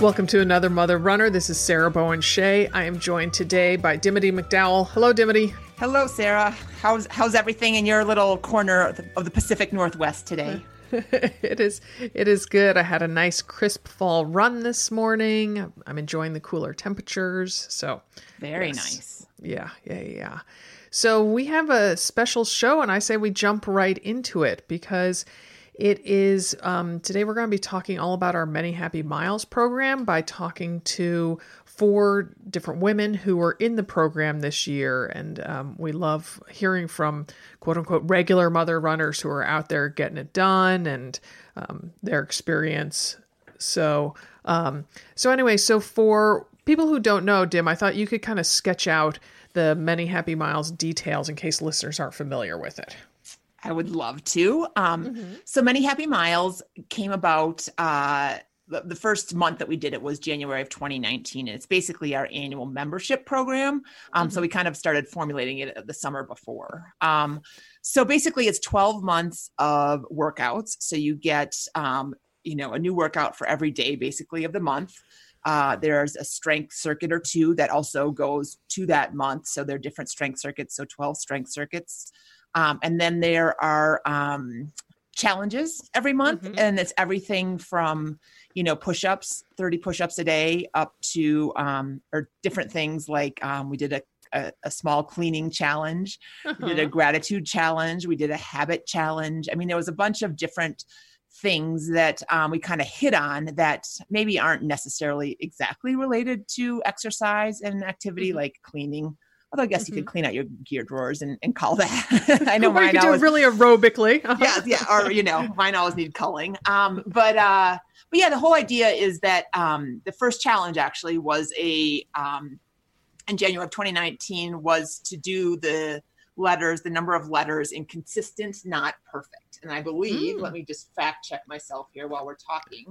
Welcome to another Mother Runner. This is Sarah Bowen Shea. I am joined today by Dimity McDowell. Hello, Dimity. Hello, Sarah. How's how's everything in your little corner of the, of the Pacific Northwest today? it is it is good. I had a nice crisp fall run this morning. I'm enjoying the cooler temperatures. So very yes. nice. Yeah, yeah, yeah. So we have a special show, and I say we jump right into it because it is um, today we're going to be talking all about our Many Happy Miles program by talking to four different women who were in the program this year. And um, we love hearing from quote unquote regular mother runners who are out there getting it done and um, their experience. So, um, so anyway, so for people who don't know, Dim, I thought you could kind of sketch out the Many Happy Miles details in case listeners aren't familiar with it. I would love to. Um, mm-hmm. So many happy miles came about. Uh, the, first month that we did it was January of 2019, and it's basically our annual membership program. Um, mm-hmm. So we kind of started formulating it the summer before. Um, so basically, it's 12 months of workouts. So you get, um, you know, a new workout for every day, basically of the month. Uh, there's a strength circuit or two that also goes to that month. So there are different strength circuits. So 12 strength circuits. Um, and then there are um, challenges every month, mm-hmm. and it's everything from you know push-ups, 30 push-ups a day, up to um, or different things like um, we did a a, a, small cleaning challenge. Uh-huh. We did a uh-huh. gratitude challenge. We did a habit challenge. I mean, there was a bunch of different things that um, we kind of hit on that maybe aren't necessarily exactly related to exercise and activity, mm-hmm. like cleaning Although I guess mm-hmm. you could mm-hmm. clean out your gear drawers and, and call that. I know mine always, do it really aerobically. yeah, yeah, or you know, mine always need culling. Um, but uh, but yeah, the whole idea is that um, the first challenge actually was a um, in January of 2019 was to do the letters, the number of letters in consistent, not perfect. And I believe, mm. let me just fact check myself here while we're talking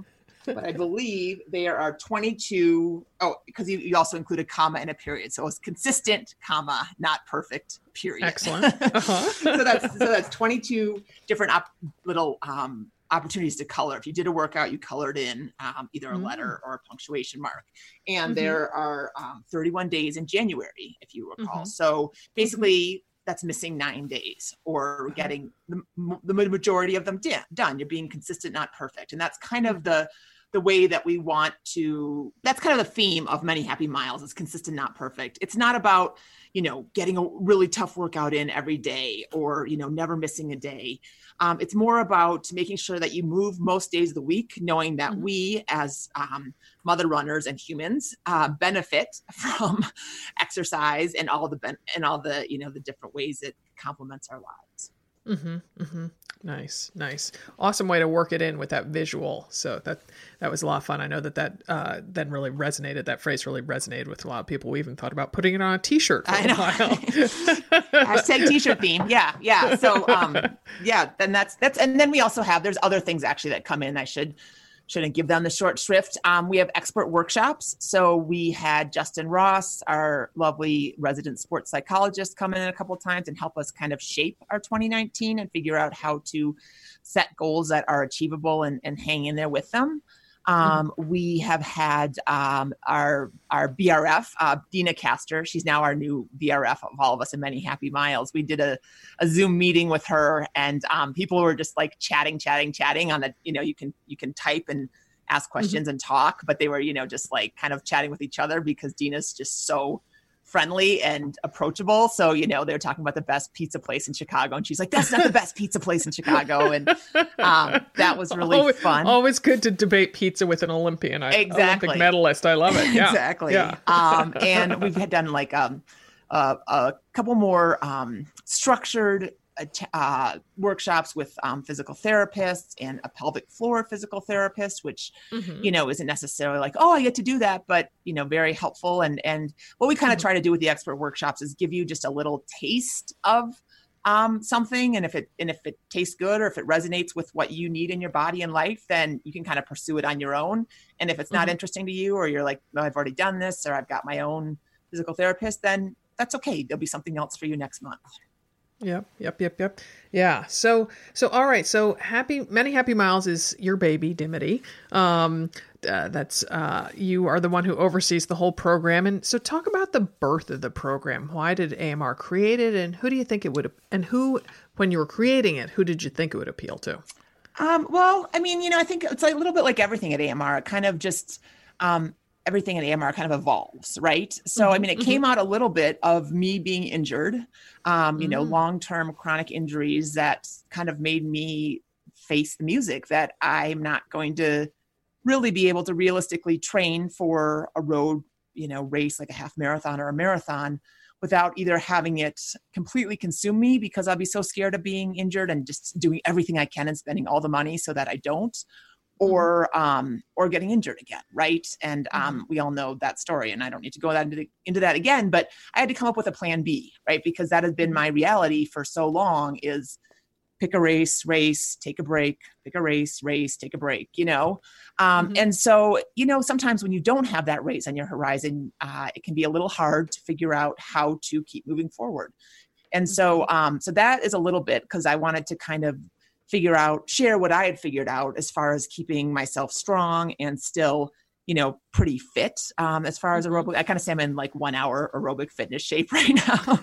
but I believe there are 22. Oh, because you, you, also include a comma and a period, so it's consistent, comma, not perfect, period. Excellent. Uh-huh. so that's so that's 22 different op- little um, opportunities to color. If you did a workout, you colored in um, either a mm. letter or a punctuation mark. And mm-hmm. there are um, 31 days in January, if you recall. Mm-hmm. So basically, that's missing nine days or uh-huh. getting the, the majority of them done. You're being consistent, not perfect. And that's kind of the the way that we want to that's kind of the theme of many happy miles is consistent not perfect it's not about you know getting a really tough workout in every day or you know never missing a day um, it's more about making sure that you move most days of the week knowing that mm-hmm. we as um, mother runners and humans uh, benefit from exercise and all the ben- and all the you know the different ways it complements our lives mm-hmm, mm-hmm. Nice, nice, awesome way to work it in with that visual. So that that was a lot of fun. I know that that uh, then really resonated. That phrase really resonated with a lot of people. We even thought about putting it on a T-shirt for I know. Hashtag T-shirt theme. Yeah, yeah. So um, yeah, then that's that's and then we also have there's other things actually that come in. I should shouldn't give them the short shrift. Um, we have expert workshops. So we had Justin Ross, our lovely resident sports psychologist, come in a couple times and help us kind of shape our 2019 and figure out how to set goals that are achievable and, and hang in there with them. Um, mm-hmm. We have had um, our our BRF, uh, Deena Kastor. She's now our new BRF of all of us in many happy miles. We did a, a Zoom meeting with her, and um, people were just like chatting, chatting, chatting on the. You know, you can you can type and ask mm-hmm. questions mm-hmm. and talk, but they were you know just like kind of chatting with each other because Deena's just so friendly and approachable. So, you know, they're talking about the best pizza place in Chicago. And she's like, that's not the best pizza place in Chicago. And um, that was really always, fun. Always good to debate pizza with an Olympian. exactly. Olympic medalist. I love it. Yeah. exactly. Yeah. um, and we've had done like um, uh, a couple more um, structured uh, workshops with um, physical therapists and a pelvic floor physical therapist, which mm-hmm. you know isn't necessarily like oh I get to do that, but you know very helpful. And and what we kind of mm-hmm. try to do with the expert workshops is give you just a little taste of um, something, and if it and if it tastes good or if it resonates with what you need in your body and life, then you can kind of pursue it on your own. And if it's not mm-hmm. interesting to you, or you're like oh, I've already done this, or I've got my own physical therapist, then that's okay. There'll be something else for you next month. Yep, yep, yep, yep. Yeah. So, so all right. So, happy, many happy miles is your baby, Dimity. Um, uh, that's uh, you are the one who oversees the whole program. And so, talk about the birth of the program. Why did AMR create it, and who do you think it would? And who, when you were creating it, who did you think it would appeal to? Um, well, I mean, you know, I think it's a little bit like everything at AMR. It kind of just um, everything in AMR kind of evolves, right? So, mm-hmm, I mean, it mm-hmm. came out a little bit of me being injured, um, you mm-hmm. know, long term chronic injuries that kind of made me face the music that I'm not going to really be able to realistically train for a road, you know, race like a half marathon or a marathon without either having it completely consume me because I'll be so scared of being injured and just doing everything I can and spending all the money so that I don't. Or um, or getting injured again, right? And um, mm-hmm. we all know that story, and I don't need to go that into, the, into that again. But I had to come up with a plan B, right? Because that has been mm-hmm. my reality for so long. Is pick a race, race, take a break, pick a race, race, take a break, you know? Um, mm-hmm. And so, you know, sometimes when you don't have that race on your horizon, uh, it can be a little hard to figure out how to keep moving forward. And so, mm-hmm. um, so that is a little bit because I wanted to kind of figure out, share what I had figured out as far as keeping myself strong and still, you know, pretty fit. Um, as far as mm-hmm. aerobic, I kind of say I'm in like one hour aerobic fitness shape right now.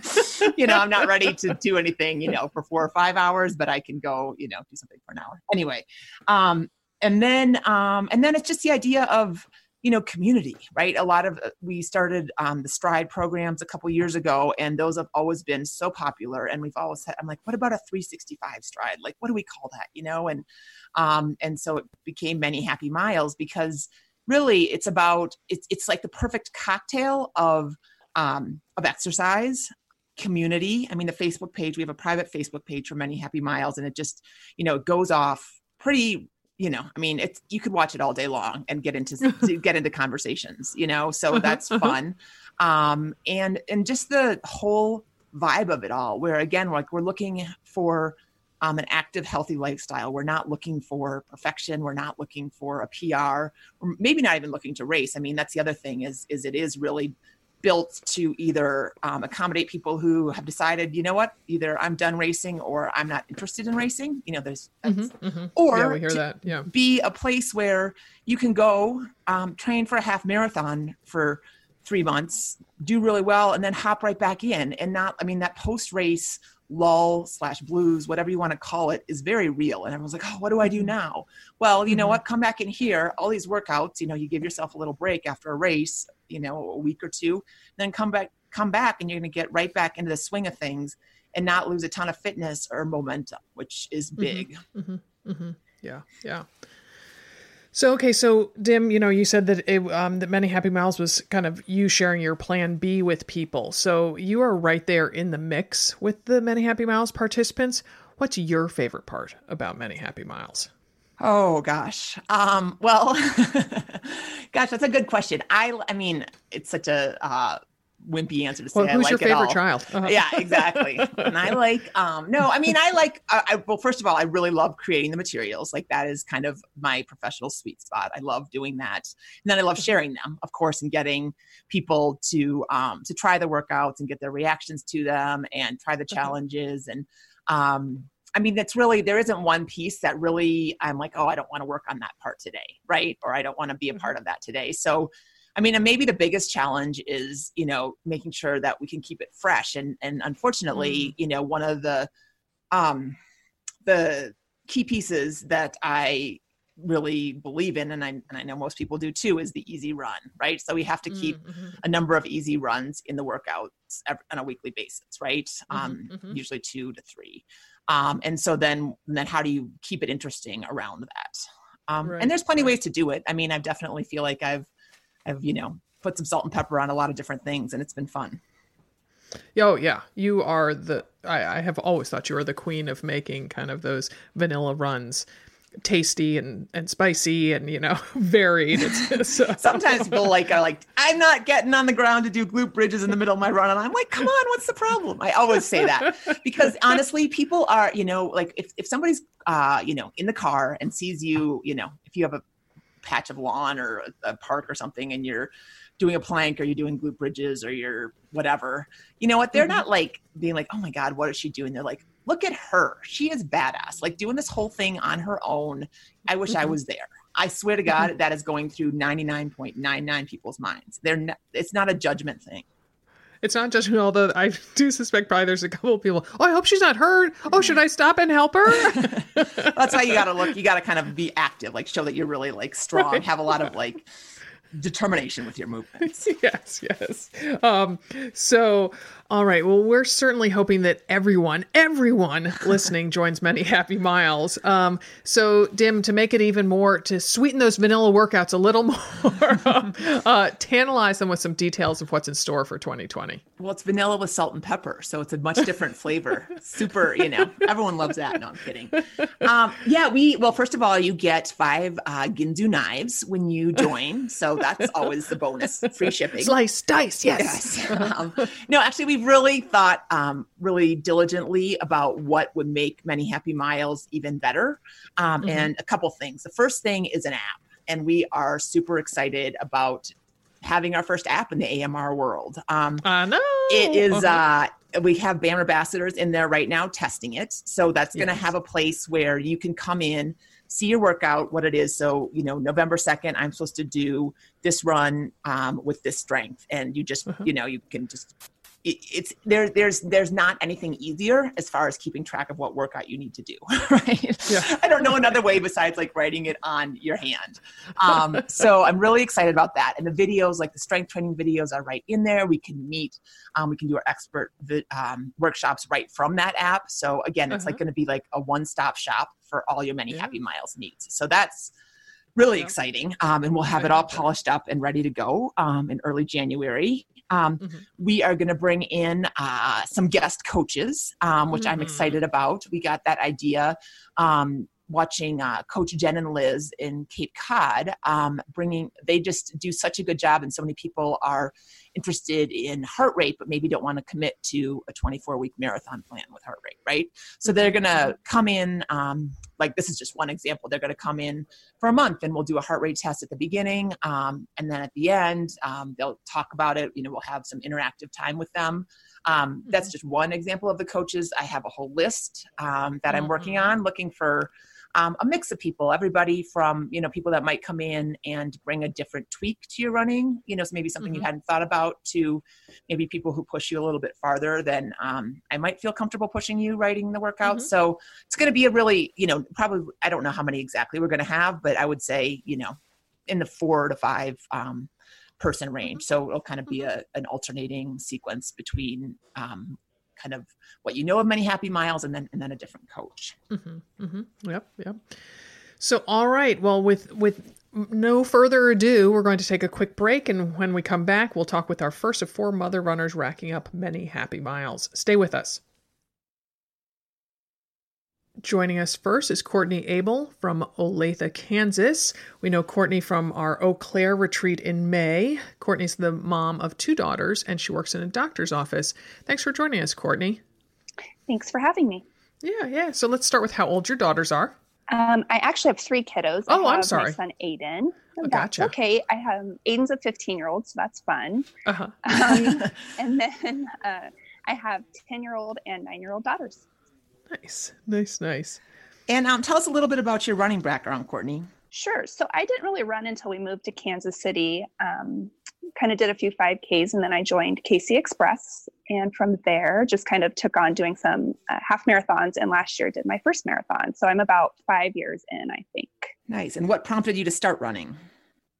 you know, I'm not ready to do anything, you know, for four or five hours, but I can go, you know, do something for an hour. Anyway, um, and then um, and then it's just the idea of you know community right? A lot of uh, we started um, the stride programs a couple years ago and those have always been so popular and we've always said i'm like what about a 365 stride? Like what do we call that? You know and um, and so it became many happy miles because really it's about it's, it's like the perfect cocktail of um, of exercise community. I mean the facebook page we have a private facebook page for many happy miles and it just you know it goes off pretty you know i mean it's you could watch it all day long and get into get into conversations you know so uh-huh, that's uh-huh. fun. Um and and just the whole vibe of it all where again like we're looking for um, an active healthy lifestyle. We're not looking for perfection. We're not looking for a pr or maybe not even looking to race. I mean that's the other thing is is it is really built to either um, accommodate people who have decided, you know what, either I'm done racing or I'm not interested in racing. You know, there's, mm-hmm, mm-hmm. or yeah, we hear that. Yeah. be a place where you can go um, train for a half marathon for three months, do really well, and then hop right back in. And not, I mean, that post race lull slash blues, whatever you want to call it, is very real. And everyone's like, oh, what do I do mm-hmm. now? Well, you know mm-hmm. what? Come back in here. All these workouts, you know, you give yourself a little break after a race, you know, a week or two, then come back, come back, and you're going to get right back into the swing of things and not lose a ton of fitness or momentum, which is mm-hmm. big. Mm-hmm. Mm-hmm. Yeah. Yeah. So okay, so Dim, you know, you said that it, um, that many happy miles was kind of you sharing your plan B with people. So you are right there in the mix with the many happy miles participants. What's your favorite part about many happy miles? Oh gosh. Um, well, gosh, that's a good question. I, I mean, it's such a uh, wimpy answer to say. Well, who's like your favorite child? Uh-huh. Yeah, exactly. and I like, um, no, I mean, I like, I, I, well, first of all, I really love creating the materials. Like that is kind of my professional sweet spot. I love doing that. And then I love sharing them, of course, and getting people to, um, to try the workouts and get their reactions to them and try the uh-huh. challenges. And, um, I mean, that's really, there isn't one piece that really I'm like, oh, I don't want to work on that part today. Right. Or I don't want to be a part mm-hmm. of that today. So, I mean, and maybe the biggest challenge is, you know, making sure that we can keep it fresh. And and unfortunately, mm. you know, one of the um the key pieces that I really believe in and I, and I know most people do too is the easy run right so we have to keep mm-hmm. a number of easy runs in the workouts every, on a weekly basis right mm-hmm, um, mm-hmm. usually two to three um, and so then then how do you keep it interesting around that um, right, and there's plenty right. ways to do it i mean i definitely feel like i've I've, you know, put some salt and pepper on a lot of different things and it's been fun. Oh yeah, you are the. I, I have always thought you were the queen of making kind of those vanilla runs, tasty and and spicy and you know varied. So. Sometimes people like are like, I'm not getting on the ground to do glute bridges in the middle of my run, and I'm like, come on, what's the problem? I always say that because honestly, people are you know like if if somebody's uh you know in the car and sees you you know if you have a patch of lawn or a, a park or something and you're doing a plank or you're doing glute bridges or you're whatever. You know what? They're mm-hmm. not like being like, oh my God, what is she doing? They're like, look at her. She is badass. Like doing this whole thing on her own. I wish mm-hmm. I was there. I swear to God, mm-hmm. that is going through 99.99 people's minds. They're not, it's not a judgment thing. It's not just who, although I do suspect probably there's a couple of people. Oh, I hope she's not hurt. Oh, should I stop and help her? That's how you got to look. You got to kind of be active, like show that you're really like strong, right. have a lot of like determination with your movements. yes, yes. Um, so, all right. Well, we're certainly hoping that everyone, everyone listening joins Many Happy Miles. Um, so, Dim, to make it even more, to sweeten those vanilla workouts a little more, um, uh, tantalize them with some details of what's in store for 2020. Well, it's vanilla with salt and pepper, so it's a much different flavor. Super, you know, everyone loves that. No, I'm kidding. Um, yeah, we, well, first of all, you get five uh, Ginsu knives when you join. So, that's always the bonus free shipping. Slice, dice, yes. yes. Um, no, actually, we really thought um, really diligently about what would make Many Happy Miles even better. Um, mm-hmm. And a couple things. The first thing is an app, and we are super excited about having our first app in the AMR world. Um, I know. It is, uh-huh. uh, we have BAM ambassadors in there right now testing it. So that's going to yes. have a place where you can come in see your workout, what it is. So, you know, November 2nd, I'm supposed to do this run um, with this strength. And you just, uh-huh. you know, you can just it's there there's there's not anything easier as far as keeping track of what workout you need to do right yeah. i don't know another way besides like writing it on your hand um, so i'm really excited about that and the videos like the strength training videos are right in there we can meet um, we can do our expert um, workshops right from that app so again it's uh-huh. like going to be like a one-stop shop for all your many yeah. happy miles needs so that's really yeah. exciting. Um, and we'll have it all polished up and ready to go um, in early January. Um, mm-hmm. We are going to bring in uh, some guest coaches, um, which mm-hmm. I'm excited about. We got that idea um, watching uh, Coach Jen and Liz in Cape Cod, um, bringing, they just do such a good job, and so many people are interested in heart rate, but maybe don't want to commit to a 24 week marathon plan with heart rate, right? So they're going to come in, um, like this is just one example. They're going to come in for a month and we'll do a heart rate test at the beginning. Um, and then at the end, um, they'll talk about it. You know, we'll have some interactive time with them. Um, that's mm-hmm. just one example of the coaches. I have a whole list um, that I'm working mm-hmm. on looking for um, a mix of people everybody from you know people that might come in and bring a different tweak to your running you know so maybe something mm-hmm. you hadn't thought about to maybe people who push you a little bit farther than um, i might feel comfortable pushing you writing the workout mm-hmm. so it's going to be a really you know probably i don't know how many exactly we're going to have but i would say you know in the four to five um, person range mm-hmm. so it'll kind of be mm-hmm. a, an alternating sequence between um, kind of what you know of many happy miles and then and then a different coach. Mm-hmm, mm-hmm. yep yep. So all right well with with no further ado we're going to take a quick break and when we come back we'll talk with our first of four mother runners racking up many happy miles. Stay with us Joining us first is Courtney Abel from Olathe, Kansas. We know Courtney from our Eau Claire retreat in May. Courtney's the mom of two daughters and she works in a doctor's office. Thanks for joining us, Courtney. Thanks for having me. Yeah, yeah. So let's start with how old your daughters are. Um, I actually have three kiddos. Oh, I'm sorry. My son Aiden. Oh, gotcha. Okay, I have Aiden's a 15 year old, so that's fun. Uh-huh. um, and then uh, I have 10 year old and nine year old daughters. Nice, nice, nice. And um, tell us a little bit about your running background, Courtney. Sure. So I didn't really run until we moved to Kansas City. Um, kind of did a few 5Ks and then I joined KC Express. And from there, just kind of took on doing some uh, half marathons. And last year did my first marathon. So I'm about five years in, I think. Nice. And what prompted you to start running?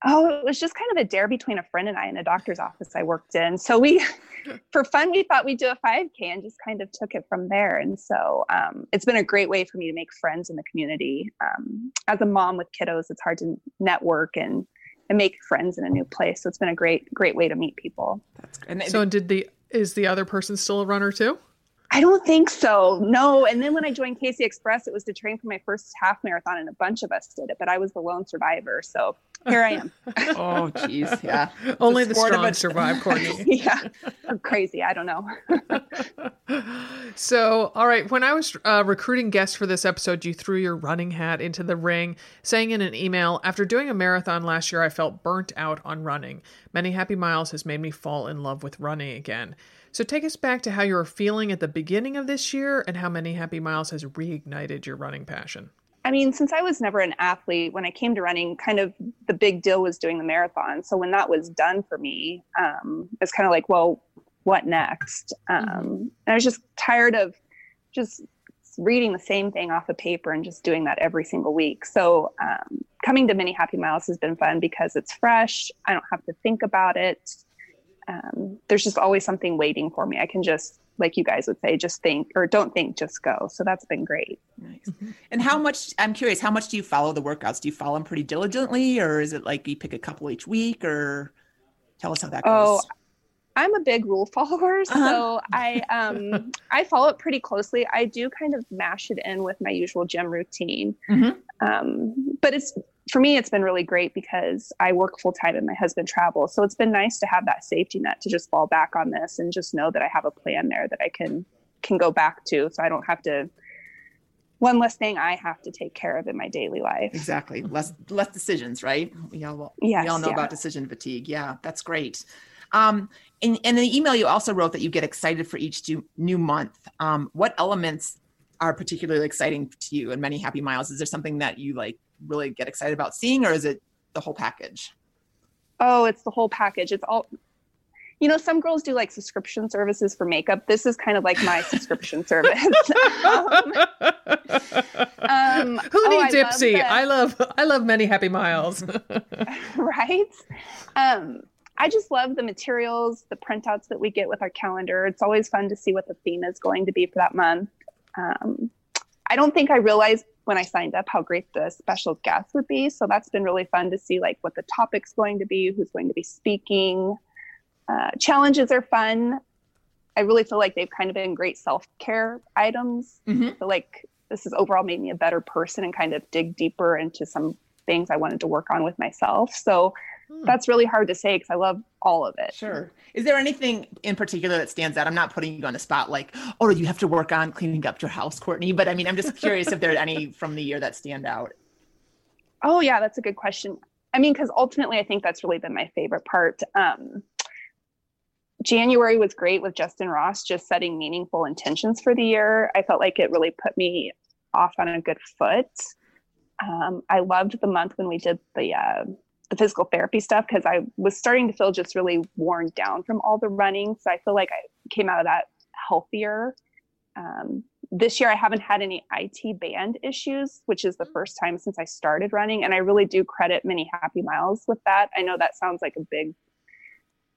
Oh, it was just kind of a dare between a friend and I in a doctor's office I worked in. So we, for fun, we thought we'd do a 5K and just kind of took it from there. And so um, it's been a great way for me to make friends in the community. Um, as a mom with kiddos, it's hard to network and and make friends in a new place. So it's been a great great way to meet people. That's great. So did the is the other person still a runner too? I don't think so. No. And then when I joined KC Express, it was to train for my first half marathon, and a bunch of us did it, but I was the lone survivor. So here I am. oh, geez. Yeah. Only the, the strong survive, Courtney. yeah. I'm crazy. I don't know. So, all right, when I was uh, recruiting guests for this episode, you threw your running hat into the ring, saying in an email, After doing a marathon last year, I felt burnt out on running. Many Happy Miles has made me fall in love with running again. So, take us back to how you were feeling at the beginning of this year and how Many Happy Miles has reignited your running passion. I mean, since I was never an athlete, when I came to running, kind of the big deal was doing the marathon. So when that was done for me, um, it's kind of like, well, what next? Um, mm-hmm. And I was just tired of just reading the same thing off a of paper and just doing that every single week. So um, coming to Many Happy Miles has been fun because it's fresh. I don't have to think about it. Um, there's just always something waiting for me. I can just like you guys would say, just think or don't think, just go. So that's been great. Nice. Mm-hmm. And how much, I'm curious, how much do you follow the workouts? Do you follow them pretty diligently or is it like you pick a couple each week or tell us how that goes? Oh, I'm a big rule follower, so uh-huh. I um I follow it pretty closely. I do kind of mash it in with my usual gym routine, mm-hmm. um, but it's for me it's been really great because I work full time and my husband travels, so it's been nice to have that safety net to just fall back on this and just know that I have a plan there that I can can go back to, so I don't have to one less thing I have to take care of in my daily life. Exactly. Less less decisions, right? We all yes, we all know yeah. about decision fatigue. Yeah, that's great. Um, and, and in the email, you also wrote that you get excited for each new month. Um, what elements are particularly exciting to you and many happy miles? Is there something that you like really get excited about seeing, or is it the whole package? Oh, it's the whole package. It's all you know, some girls do like subscription services for makeup. This is kind of like my subscription service. um, um, Who oh, needs I Ipsy? Love I love I love many happy miles. right. Um, I just love the materials, the printouts that we get with our calendar. It's always fun to see what the theme is going to be for that month. Um, I don't think I realized when I signed up how great the special guests would be. So that's been really fun to see like what the topic's going to be, who's going to be speaking. Uh, challenges are fun. I really feel like they've kind of been great self care items. Mm-hmm. So like this has overall made me a better person and kind of dig deeper into some things I wanted to work on with myself. So Hmm. That's really hard to say because I love all of it. Sure. Is there anything in particular that stands out? I'm not putting you on the spot like, oh, you have to work on cleaning up your house, Courtney. But I mean, I'm just curious if there are any from the year that stand out. Oh, yeah, that's a good question. I mean, because ultimately, I think that's really been my favorite part. Um, January was great with Justin Ross just setting meaningful intentions for the year. I felt like it really put me off on a good foot. Um, I loved the month when we did the uh, the physical therapy stuff because I was starting to feel just really worn down from all the running. So I feel like I came out of that healthier. Um, this year, I haven't had any IT band issues, which is the mm. first time since I started running, and I really do credit Many Happy Miles with that. I know that sounds like a big,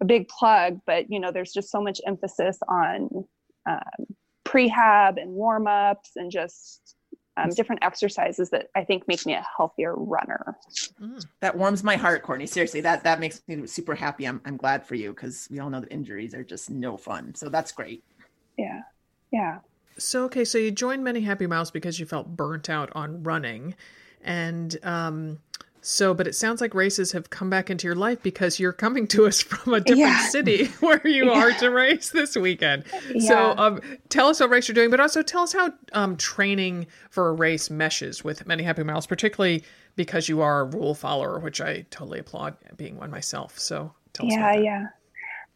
a big plug, but you know, there's just so much emphasis on um, prehab and warm ups and just um, different exercises that I think make me a healthier runner. Mm, that warms my heart, Courtney. Seriously, that that makes me super happy. I'm I'm glad for you because we all know that injuries are just no fun. So that's great. Yeah, yeah. So okay, so you joined Many Happy Miles because you felt burnt out on running, and um, so, but it sounds like races have come back into your life because you're coming to us from a different yeah. city where you yeah. are to race this weekend. Yeah. So, um, tell us what race you're doing, but also tell us how um, training for a race meshes with Many Happy Miles, particularly because you are a rule follower, which I totally applaud being one myself. So, tell us. Yeah, yeah.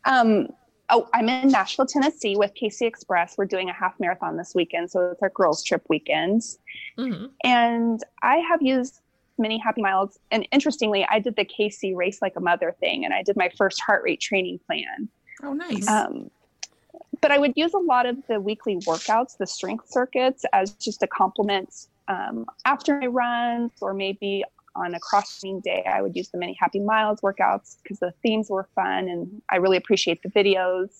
Um, oh, I'm in Nashville, Tennessee with KC Express. We're doing a half marathon this weekend, so it's our girls' trip weekends. Mm-hmm. And I have used many happy miles. And interestingly, I did the KC Race Like a Mother thing, and I did my first heart rate training plan. Oh, nice. Um, but I would use a lot of the weekly workouts, the strength circuits, as just a complement um, after my runs, or maybe on a cross training day, I would use the many happy miles workouts because the themes were fun, and I really appreciate the videos.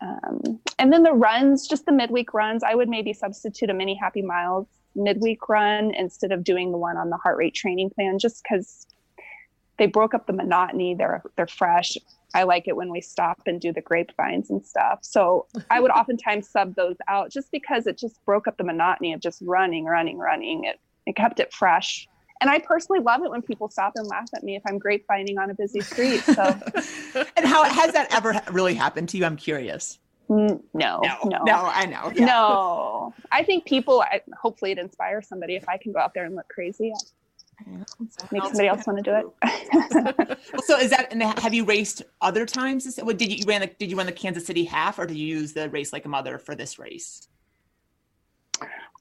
Um, and then the runs, just the midweek runs, I would maybe substitute a many happy miles midweek run instead of doing the one on the heart rate training plan just because they broke up the monotony. They're they're fresh. I like it when we stop and do the grapevines and stuff. So i would oftentimes sub those out just because it just broke up the monotony of just running running running. It it kept it fresh and I personally love it when people stop and laugh at me if I'm grapevinding on a busy street. So, and how has that ever really happened to you? I'm curious. Mm, no, No, no, no, I know. yeah. no. I think people. I, hopefully, it inspires somebody. If I can go out there and look crazy, make somebody else want to do it. So is that? And have you raced other times? What did you, you ran? The, did you run the Kansas City half, or did you use the race like a mother for this race?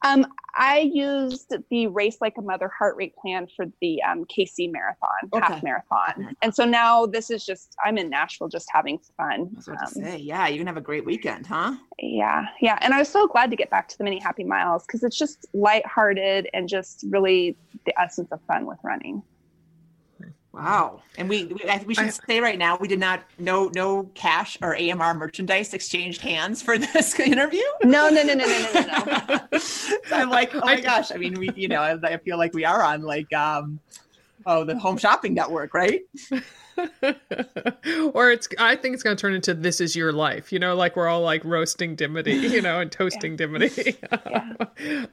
Um, I used the race like a mother heart rate plan for the um, KC marathon, Okay. half marathon, and so now this is just. I'm in Nashville, just having fun. I was about to Um, say, yeah, you're gonna have a great weekend, huh? Yeah, yeah. And I was so glad to get back to the many happy miles because it's just lighthearted and just really the essence of fun with running. Wow. And we we, we should I- say right now we did not no no cash or AMR merchandise exchanged hands for this interview. No, no, no, no, no, no, no, no. So I'm like, oh my gosh. I mean, we you know, I, I feel like we are on like um oh the home shopping network, right? or it's I think it's gonna turn into this is your life, you know, like we're all like roasting Dimity, you know, and toasting Dimity.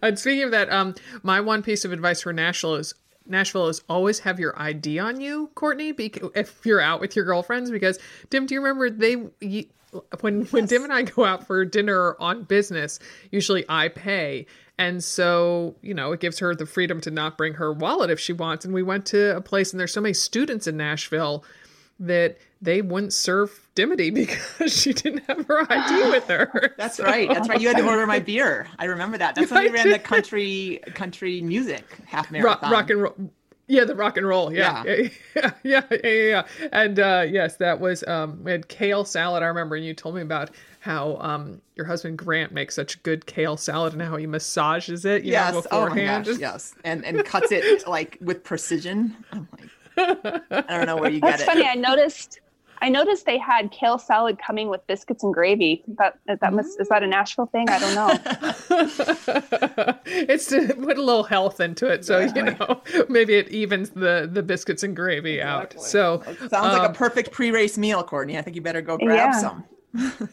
and speaking of that, um my one piece of advice for Nashville is Nashville is always have your ID on you, Courtney, if you're out with your girlfriends, because Dim, do you remember they you, when when Dim and I go out for dinner on business, usually I pay. And so, you know, it gives her the freedom to not bring her wallet if she wants. And we went to a place and there's so many students in Nashville that they wouldn't serve Dimity because she didn't have her ID with her. That's So- right. That's right. You had to order my beer. I remember that. That's when we I ran the country country music half rock, marathon. rock and roll. Yeah, the rock and roll. Yeah. Yeah. Yeah. Yeah. Yeah. yeah, And uh, yes, that was, um, we had kale salad. I remember, and you told me about how um, your husband Grant makes such good kale salad and how he massages it, you yes. know, Oh my beforehand. gosh. Yes. And and cuts it like with precision. I'm like, I don't know where you get That's it. funny. I noticed. I noticed they had kale salad coming with biscuits and gravy. That that must is that a Nashville thing? I don't know. it's to put a little health into it. So, you know, maybe it evens the, the biscuits and gravy out. Exactly. So, Sounds like a um, perfect pre-race meal, Courtney. I think you better go grab Yeah. some.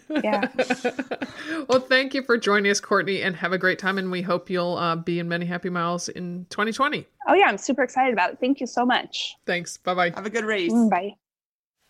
Yeah. well, thank you for joining us, Courtney, and have a great time. And we hope you'll uh, be in many happy miles in 2020. Oh yeah, I'm super excited about it. Thank you so much. Thanks. Bye bye. Have a good race. Mm, Bye.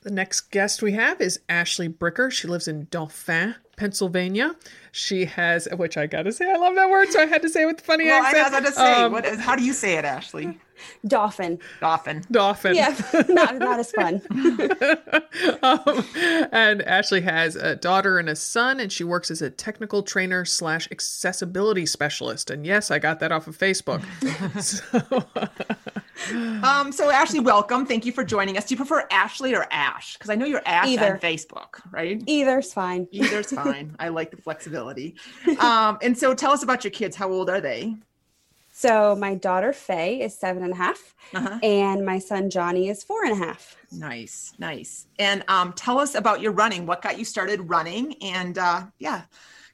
The next guest we have is Ashley Bricker. She lives in Dauphin, Pennsylvania. She has, which I gotta say, I love that word, so I had to say it with the funny Well, I accent. was about to say, Um, what is, how do you say it, Ashley? Dolphin. Dolphin. Dauphin. Yeah, not not as fun. um, and Ashley has a daughter and a son, and she works as a technical trainer slash accessibility specialist. And yes, I got that off of Facebook. so, Um, so Ashley, welcome. Thank you for joining us. Do you prefer Ashley or Ash? Because I know you're Ash Either. on Facebook, right? Either's fine. Either's fine. I like the flexibility. Um, and so tell us about your kids. How old are they? So my daughter Faye is seven and a half, Uh-huh. and my son Johnny is four and a half. Nice, nice. And um, tell us about your running. What got you started running? And uh, yeah,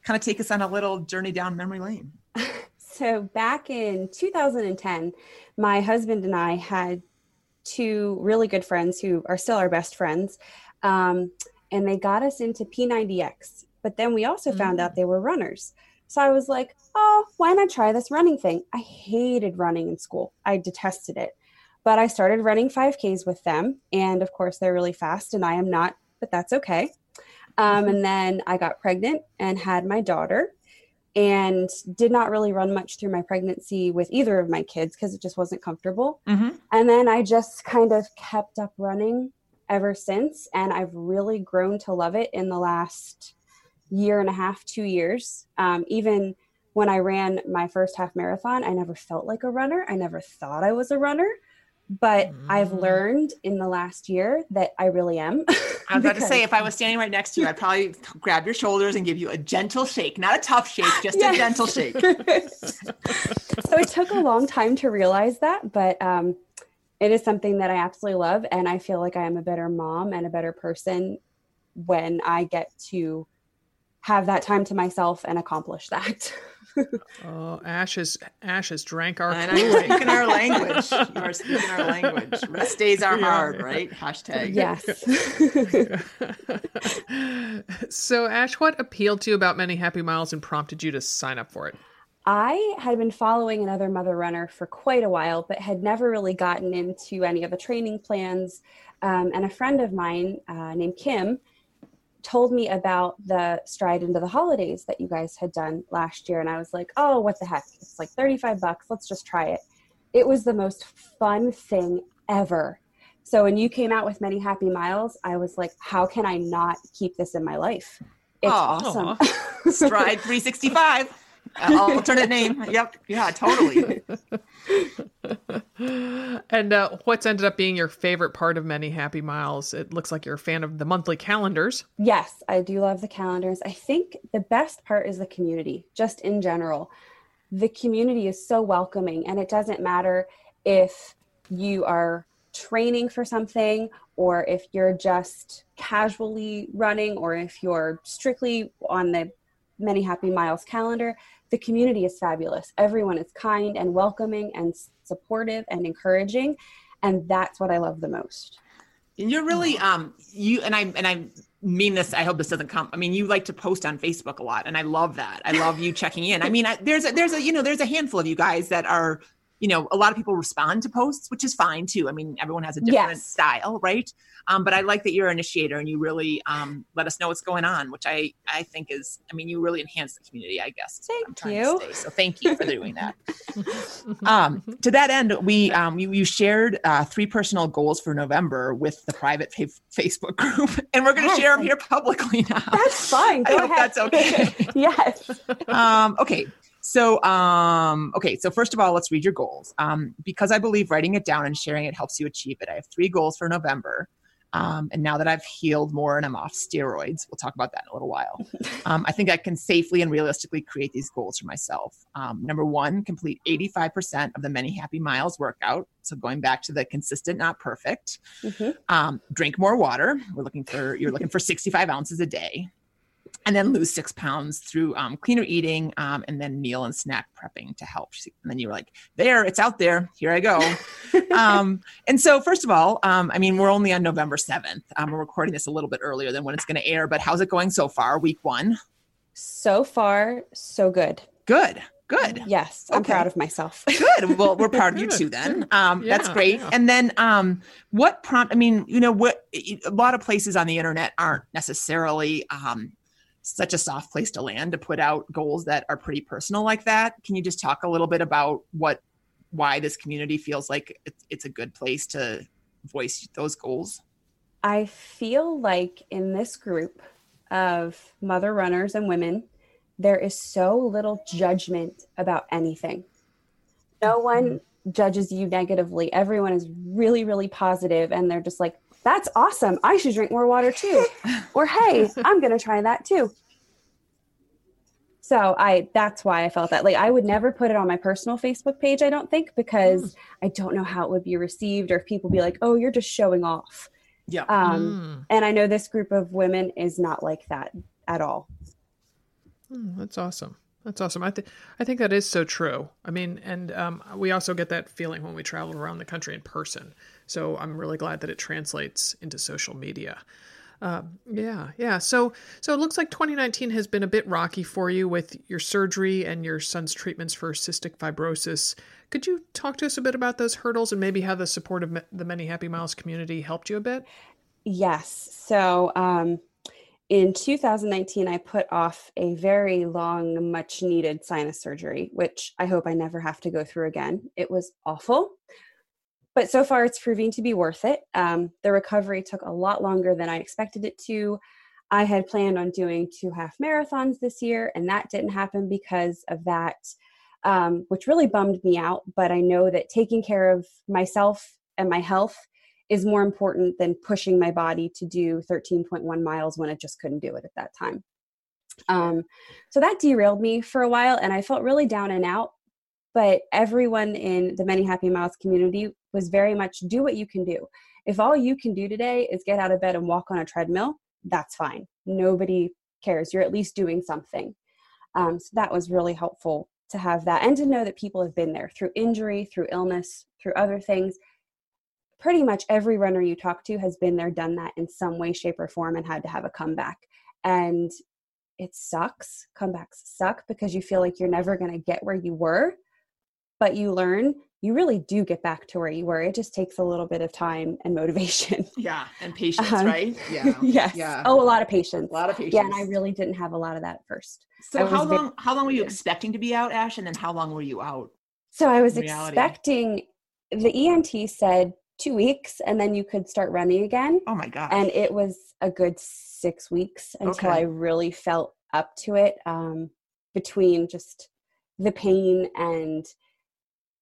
kind of take us on a little journey down memory lane. So back in 2010, my husband and I had two really good friends who are still our best friends, um, and they got us into P90X. But then we also found out they were runners. So I was like, oh, why not try this running thing? I hated running in school. I detested it. But I started running 5Ks with them. And of course, they're really fast, and I am not, but that's okay. Um, and then I got pregnant and had my daughter and did not really run much through my pregnancy with either of my kids because it just wasn't comfortable. Mm-hmm. And then I just kind of kept up running ever since. And I've really grown to love it in the last year and a half, two years. Um, even when I ran my first half marathon, I never felt like a runner. I never thought I was a runner. But I've Mm. learned in the last year that I really am. I was about to say, if I was standing right next to you, I'd probably grab your shoulders and give you a gentle shake, not a tough shake, just Yes. a gentle shake. so it took a long time to realize that, but um, it is something that I absolutely love. And I feel like I am a better mom and a better person when I get to have that time to myself and accomplish that. Oh, Ash has Ash has drank our And I'm speaking our language. You are speaking our language. Rest days are Yeah. hard, right? Hashtag. yes. so, Ash, what appealed to you about Many Happy Miles and prompted you to sign up for it? I had been following another mother runner for quite a while, but had never really gotten into any of the training plans. Um, and a friend of mine uh, named Kim told me about the stride into the holidays that you guys had done last year and i was like oh what the heck? It's like 35 bucks. Let's just try it. It was the most fun thing ever. So when you came out with many happy miles i was like how can i not keep this in my life? It's Aww. awesome. Stride 365 alternate name. Yep. Yeah, totally. and uh, what's ended up being your favorite part of Many Happy Miles? It looks like you're a fan of the monthly calendars. Yes, I do love the calendars. I think the best part is the community, just in general. The community is so welcoming, and it doesn't matter if you are training for something or if you're just casually running or if you're strictly on the Many Happy Miles calendar the community is fabulous. Everyone is kind and welcoming and supportive and encouraging. And that's what I love the most. And you're really um you and I and I mean this i hope this doesn't come i mean you like to post on facebook a lot and i love that i love you checking in i mean I, there's a there's a you know there's a handful of you guys that are you know, a lot of people respond to posts, which is fine too. I mean, everyone has a different yes. style, right? Um, but I like that you're an initiator and you really um, let us know what's going on, which I I think is, I mean, you really enhance the community. I guess. Thank you. So thank you for doing that. um, to that end, we um, you, you shared uh, three personal goals for November with the private fa- Facebook group, and we're going to yes. share them here publicly now. That's fine. Go I ahead. that's okay. yes. um, okay. So, um, okay, so first of all, let's read your goals. Um, because I believe writing it down and sharing it helps you achieve it. I have three goals for November. Um, and now that I've healed more and I'm off steroids, we'll talk about that in a little while. Um, I think I can safely and realistically create these goals for myself. Um, number one, complete 85% of the many happy miles workout. So going back to the consistent, not perfect. Mm-hmm. Um, drink more water. We're looking for you're looking for 65 ounces a day and then lose six pounds through um, cleaner eating um, and then meal and snack prepping to help. And then you're like, there, it's out there. Here I go. um, and so, first of all, um, I mean, we're only on November 7th. Um, we're recording this a little bit earlier than when it's going to air, but how's it going so far, week one? So far, so good. Good. Good. Yes, I'm okay. proud of myself. Good. Well, we're proud of you too. Then um, yeah, that's great. Yeah. And then, um, what prompt? I mean, you know, what a lot of places on the internet aren't necessarily um, such a soft place to land to put out goals that are pretty personal like that. Can you just talk a little bit about what why this community feels like it's, it's a good place to voice those goals? I feel like in this group of mother runners and women, there is so little judgment about anything. No mm-hmm. one judges you negatively. Everyone is really, really positive, and they're just like, that's awesome. I should drink more water too. or hey, I'm going to try that too. So I that's why I felt that like I would never put it on my personal Facebook page, I don't think, because mm. I don't know how it would be received or if people be like, "Oh, you're just showing off." Yeah. Um mm. and I know this group of women is not like that at all. Mm, that's awesome. That's awesome. I think I think that is so true. I mean, and um, we also get that feeling when we travel around the country in person. So I'm really glad that it translates into social media. Uh, yeah, yeah. So, so it looks like 2019 has been a bit rocky for you with your surgery and your son's treatments for cystic fibrosis. Could you talk to us a bit about those hurdles and maybe how the support of the Many Happy Miles community helped you a bit? Yes. So, um, in 2019, I put off a very long, much needed sinus surgery, which I hope I never have to go through again. It was awful but so far it's proving to be worth it. Um, the recovery took a lot longer than I expected it to. I had planned on doing two half marathons this year, and that didn't happen because of that, um, which really bummed me out. But I know that taking care of myself and my health is more important than pushing my body to do 13.1 miles when I just couldn't do it at that time. Um, so that derailed me for a while, and I felt really down and out. But everyone in the Many Happy Miles community was very much do what you can do. If all you can do today is get out of bed and walk on a treadmill, that's fine. Nobody cares. You're at least doing something. Um, so that was really helpful to have that and to know that people have been there through injury, through illness, through other things. Pretty much every runner you talk to has been there, done that in some way, shape, or form, and had to have a comeback. And it sucks. Comebacks suck because you feel like you're never going to get where you were, but you learn you really do get back to where you were. It just takes a little bit of time and motivation. Yeah, and patience, Um, right? Yeah. yes. Yeah. Oh, a lot of patience. A lot of patience. Yeah, and I really didn't have a lot of that at first. So how very- long how long were you expecting to be out, Ash? And then how long were you out? So I was expecting the ENT said two weeks and then you could start running again. Oh my god! And it was a good six weeks until Okay. I really felt up to it um, between just the pain and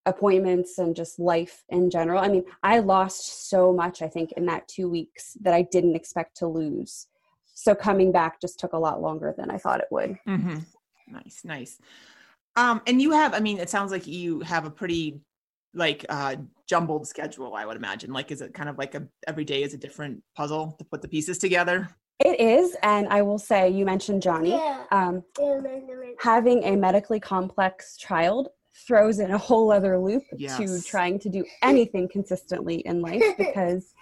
appointments and just life in general. I mean, I lost so much, I think, in that two weeks that I didn't expect to lose. So coming back just took a lot longer than I thought it would. Mm-hmm. Nice, nice. Um, and you have, I mean, it sounds like you have a pretty like uh jumbled schedule, I would imagine. Like is it kind of like a every day is a different puzzle to put the pieces together? It is, and I will say, you mentioned Johnny. Yeah. Um, having a medically complex child throws in a whole other loop to trying to do anything consistently in life because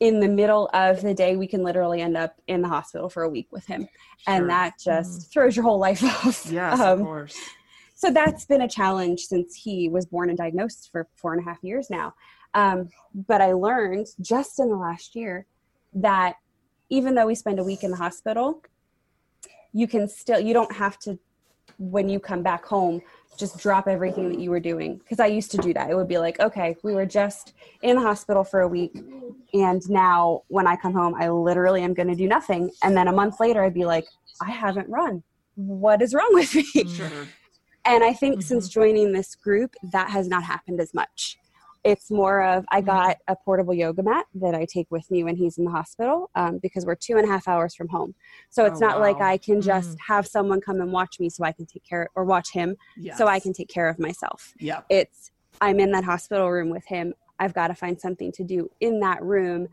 in the middle of the day we can literally end up in the hospital for a week with him. And that just throws your whole life off. Yes, Um, of course. so that's been a challenge since he was born and diagnosed for four and a half years now. Um, but i learned just in the last year that even though we spend a week in the hospital you can still you don't have to when you come back home just drop everything that you were doing. Because i used to do that. It would be like okay we were just in the hospital for a week and now when i come home i literally am going to do nothing. And then a month later i'd be like i haven't run. What is wrong with me? Sure. and I think mm-hmm. since joining this group, that has not happened as much. It's more of I got a portable yoga mat that I take with me when he's in the hospital um, because we're two and a half hours from home. So it's Oh, not like. I can just have someone come and watch me so I can take care or watch him so I can take care of myself. Yeah. It's I'm in that hospital room with him. I've got to find something to do in that room.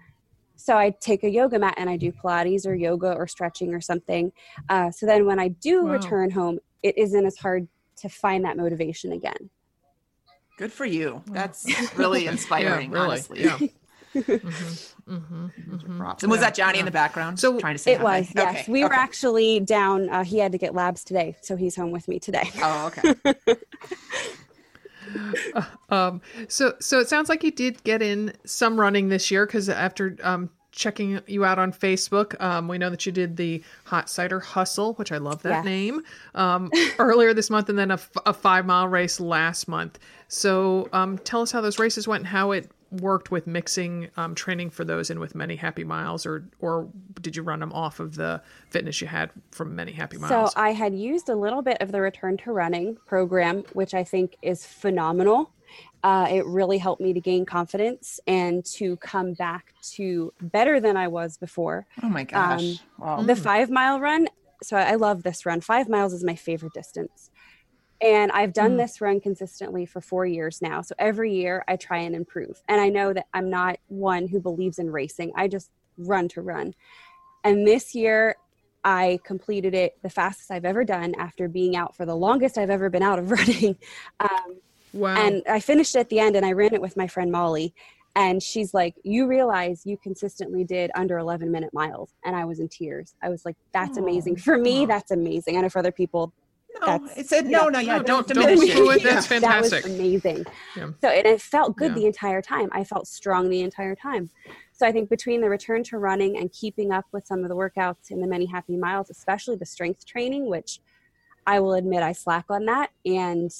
So I take a yoga mat and I do Pilates or yoga or stretching or something. Uh, so then when I do Wow. return home, it isn't as hard to find that motivation again. Good for you. That's really inspiring, really, honestly. yeah. Mm-hmm, mm-hmm. Props. And was that Johnny yeah. in the background? So- trying to say It hi? was, yes. Okay, We were actually down. Uh, he had to get labs today, so he's home with me today. Oh, okay. Um, so so it sounds like you did get in some running this year because after um, checking you out on Facebook, um, we know that you did the Hot Cider Hustle, which I love that Yes. name, um, earlier this month, and then a, f- a five mile race last month. So um, tell us how those races went and how it worked with mixing um, training for those in with Many Happy Miles, or or did you run them off of the fitness you had from Many Happy Miles? So? I had used a little bit of the Return to Running program, which I think is phenomenal. Uh, it really helped me to gain confidence and to come back to better than I was before. Oh my gosh. wow. The five mile run. So I love this run. Five miles is my favorite distance. And I've done this run consistently for four years now. So every year I try and improve. And I know that I'm not one who believes in racing, I just run to run. And this year I completed it the fastest I've ever done after being out for the longest I've ever been out of running. Um, wow. and I finished at the end and I ran it with my friend Molly. And she's like, You realize you consistently did under 11 minute miles. And I was in tears. I was like, That's amazing. For me, Aw. that's amazing. And for other people, no, it said no, yeah. no, yeah, No, don't, don't- don't diminish it. it. That's Yeah. fantastic. that was amazing. Yeah. So, and it felt good Yeah. the entire time. I felt strong the entire time. So, I think between the return to running and keeping up with some of the workouts in the many happy miles, especially the strength training, which I will admit I slack on that. And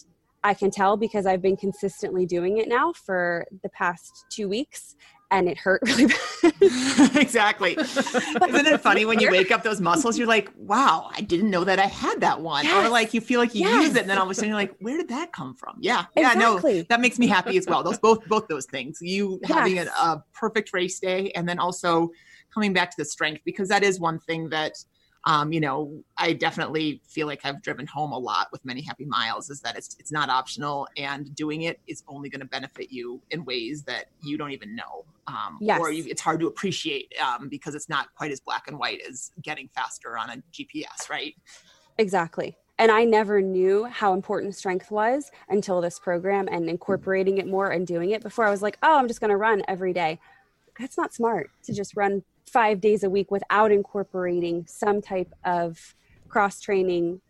I can tell because I've been consistently doing it now for the past two weeks and it hurt really bad. exactly. Isn't it funny when you wake up those muscles? You're like, wow, I didn't know that I had that one. Or like you feel like you Yes. use it, and then all of a sudden you're like, where did that come from? Yeah, yeah, Exactly. no, that makes me happy as well. Those both both those things. You having a, a perfect race day, and then also coming back to the strength because that is one thing that. Um, you know, I definitely feel like I've driven home a lot with many happy miles is that it's it's not optional and doing it is only going to benefit you in ways that you don't even know. Um, Yes. or you, it's hard to appreciate um, because it's not quite as black and white as getting faster on a GPS, right? Exactly. And I never knew how important strength was until this program and incorporating it more and doing it. Before I was like, oh, I'm just going to run every day. That's not smart to just run five days a week without incorporating some type of cross training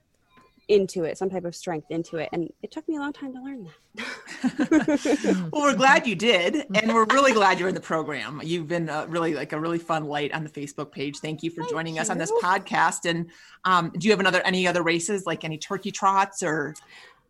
into it, some type of strength into it. And it took me a long time to learn that. well, we're glad you did. And we're really glad you're in the program. You've been uh, really like a really fun light on the Facebook page. Thank you for Thank joining you. us on this podcast. And um, do you have another, any other races, like any turkey trots or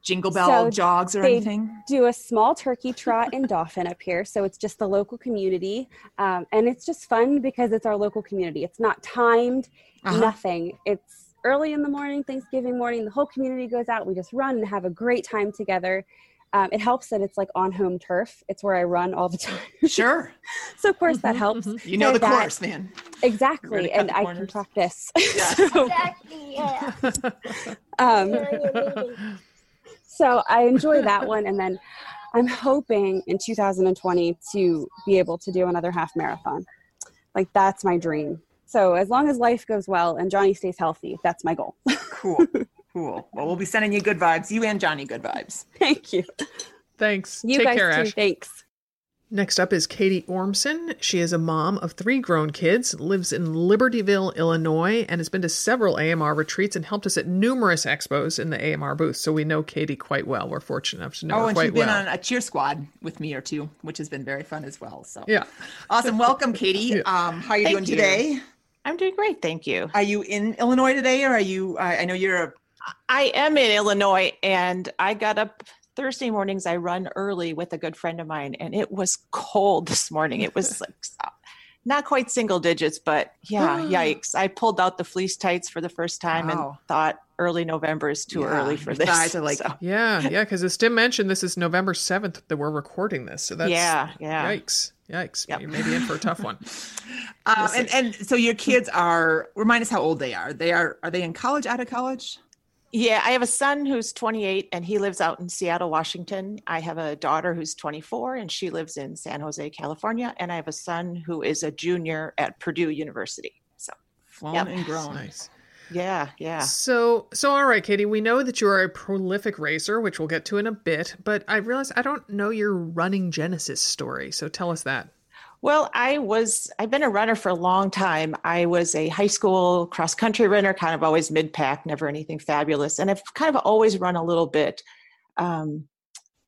jingle bell so jogs or anything? Do a small turkey trot in Dauphin up here. So it's just the local community. Um, and it's just fun because it's our local community. It's not timed, uh-huh. nothing. It's early in the morning, Thanksgiving morning, the whole community goes out. We just run and have a great time together. Um, it helps that it's like on home turf. It's where I run all the time. Sure. so of course that helps. You know the that, course, man. Exactly, and I can practice. so, exactly. Yeah. um, so I enjoy that one, and then I'm hoping in 2020 to be able to do another half marathon. Like that's my dream. So as long as life goes well and Johnny stays healthy, that's my goal. cool. Cool. Well, we'll be sending you good vibes. You and Johnny good vibes. Thank you. Thanks. You Take guys care, too. Ash. Thanks. Next up is Katie Ormson. She is a mom of three grown kids, lives in Libertyville, Illinois, and has been to several AMR retreats and helped us at numerous expos in the AMR booth. So we know Katie quite well. We're fortunate enough to know oh, her and she's been well. on a cheer squad with me or two, which has been very fun as well. So yeah, awesome. Welcome, Katie. Yeah. Um, how are you Thank doing you. today? I'm doing great, thank you. Are you in Illinois today, or are you? I know you're. A... I am in Illinois, and I got up Thursday mornings. I run early with a good friend of mine, and it was cold this morning. It was like not quite single digits, but yeah, yikes! I pulled out the fleece tights for the first time wow. and thought early November is too yeah, early for this. like, so. Yeah, yeah, because as Dim mentioned, this is November seventh that we're recording this, so that's yeah, yeah. Yikes! Yikes! Yep. You may be in for a tough one. um, and and so your kids are remind us how old they are. They are are they in college? Out of college? Yeah, I have a son who's 28 and he lives out in Seattle, Washington. I have a daughter who's 24 and she lives in San Jose, California. And I have a son who is a junior at Purdue University. So, flown yep. and grown. Nice. Yeah, yeah. So, so all right, Katie, we know that you are a prolific racer, which we'll get to in a bit, but I realize I don't know your running genesis story. So tell us that. Well, I was, I've been a runner for a long time. I was a high school cross country runner, kind of always mid pack, never anything fabulous. And I've kind of always run a little bit, um,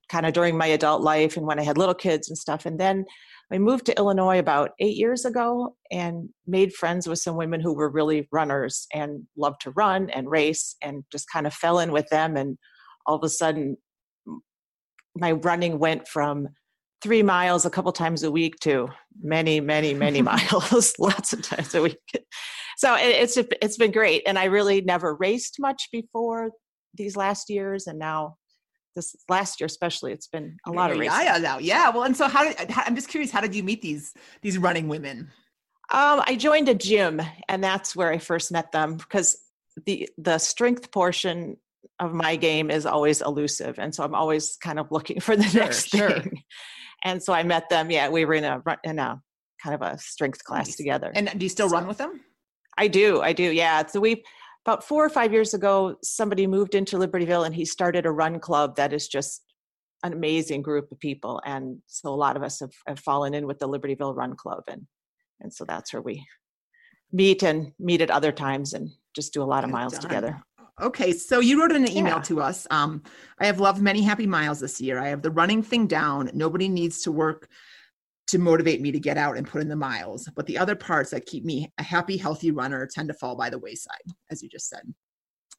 kind of during my adult life and when I had little kids and stuff. And then I moved to Illinois about eight years ago and made friends with some women who were really runners and loved to run and race and just kind of fell in with them. And all of a sudden, my running went from three miles a couple times a week to many, many, many miles, lots of times a week. So it's it's been great, and I really never raced much before these last years, and now this last year especially, it's been a lot of racing. Yeah, yeah, yeah. Well, and so how did I'm just curious, how did you meet these these running women? Um, I joined a gym, and that's where I first met them because the the strength portion of my game is always elusive, and so I'm always kind of looking for the sure, next sure. thing and so I met them. Yeah, we were in a in a kind of a strength class nice. together. And do you still so, run with them? I do. I do. Yeah. So we about four or five years ago, somebody moved into Libertyville and he started a run club that is just an amazing group of people. And so a lot of us have, have fallen in with the Libertyville Run Club, and and so that's where we meet and meet at other times and just do a lot of miles together. Okay, so you wrote an email yeah. to us. Um, I have loved many happy miles this year. I have the running thing down. Nobody needs to work to motivate me to get out and put in the miles. But the other parts that keep me a happy, healthy runner tend to fall by the wayside, as you just said.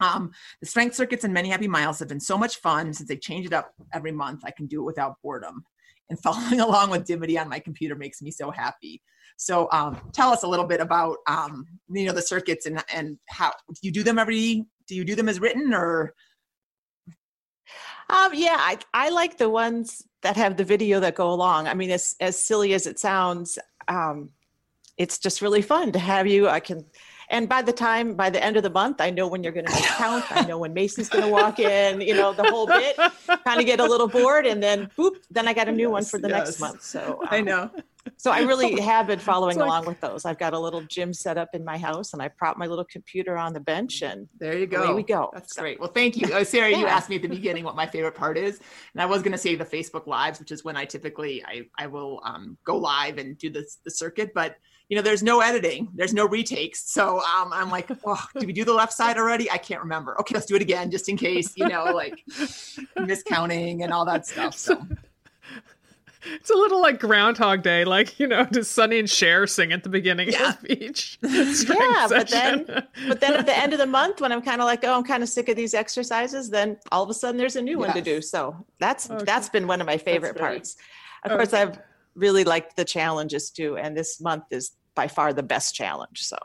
Um, the strength circuits and many happy miles have been so much fun since they change it up every month. I can do it without boredom. And following along with Dimity on my computer makes me so happy. So um, tell us a little bit about um, you know the circuits and and how do you do them every do you do them as written or um, yeah, I, I like the ones that have the video that go along. I mean, as as silly as it sounds, um, it's just really fun to have you. I can, and by the time by the end of the month, I know when you're going to make count. I know when Mason's going to walk in. You know the whole bit. Kind of get a little bored, and then boop, then I got a new yes, one for the yes. next month. So um, I know so I really have been following like, along with those. I've got a little gym set up in my house, and I prop my little computer on the bench, and there you go. There we go. That's so. great. Well, thank you, uh, Sarah. yeah. You asked me at the beginning what my favorite part is, and I was going to say the Facebook Lives, which is when I typically I I will um, go live and do the the circuit, but you know, there's no editing, there's no retakes. So um, I'm like, oh, did we do the left side already? I can't remember. Okay, let's do it again just in case, you know, like miscounting and all that stuff. So it's a little like Groundhog Day, like you know, does Sonny and Cher sing at the beginning Yeah. of each? yeah, but then but then at the end of the month when I'm kind of like, oh, I'm kind of sick of these exercises, then all of a sudden there's a new one to do. So that's Okay. that's been one of my favorite parts. Of course, I've really liked the challenges too, and this month is by far the best challenge. So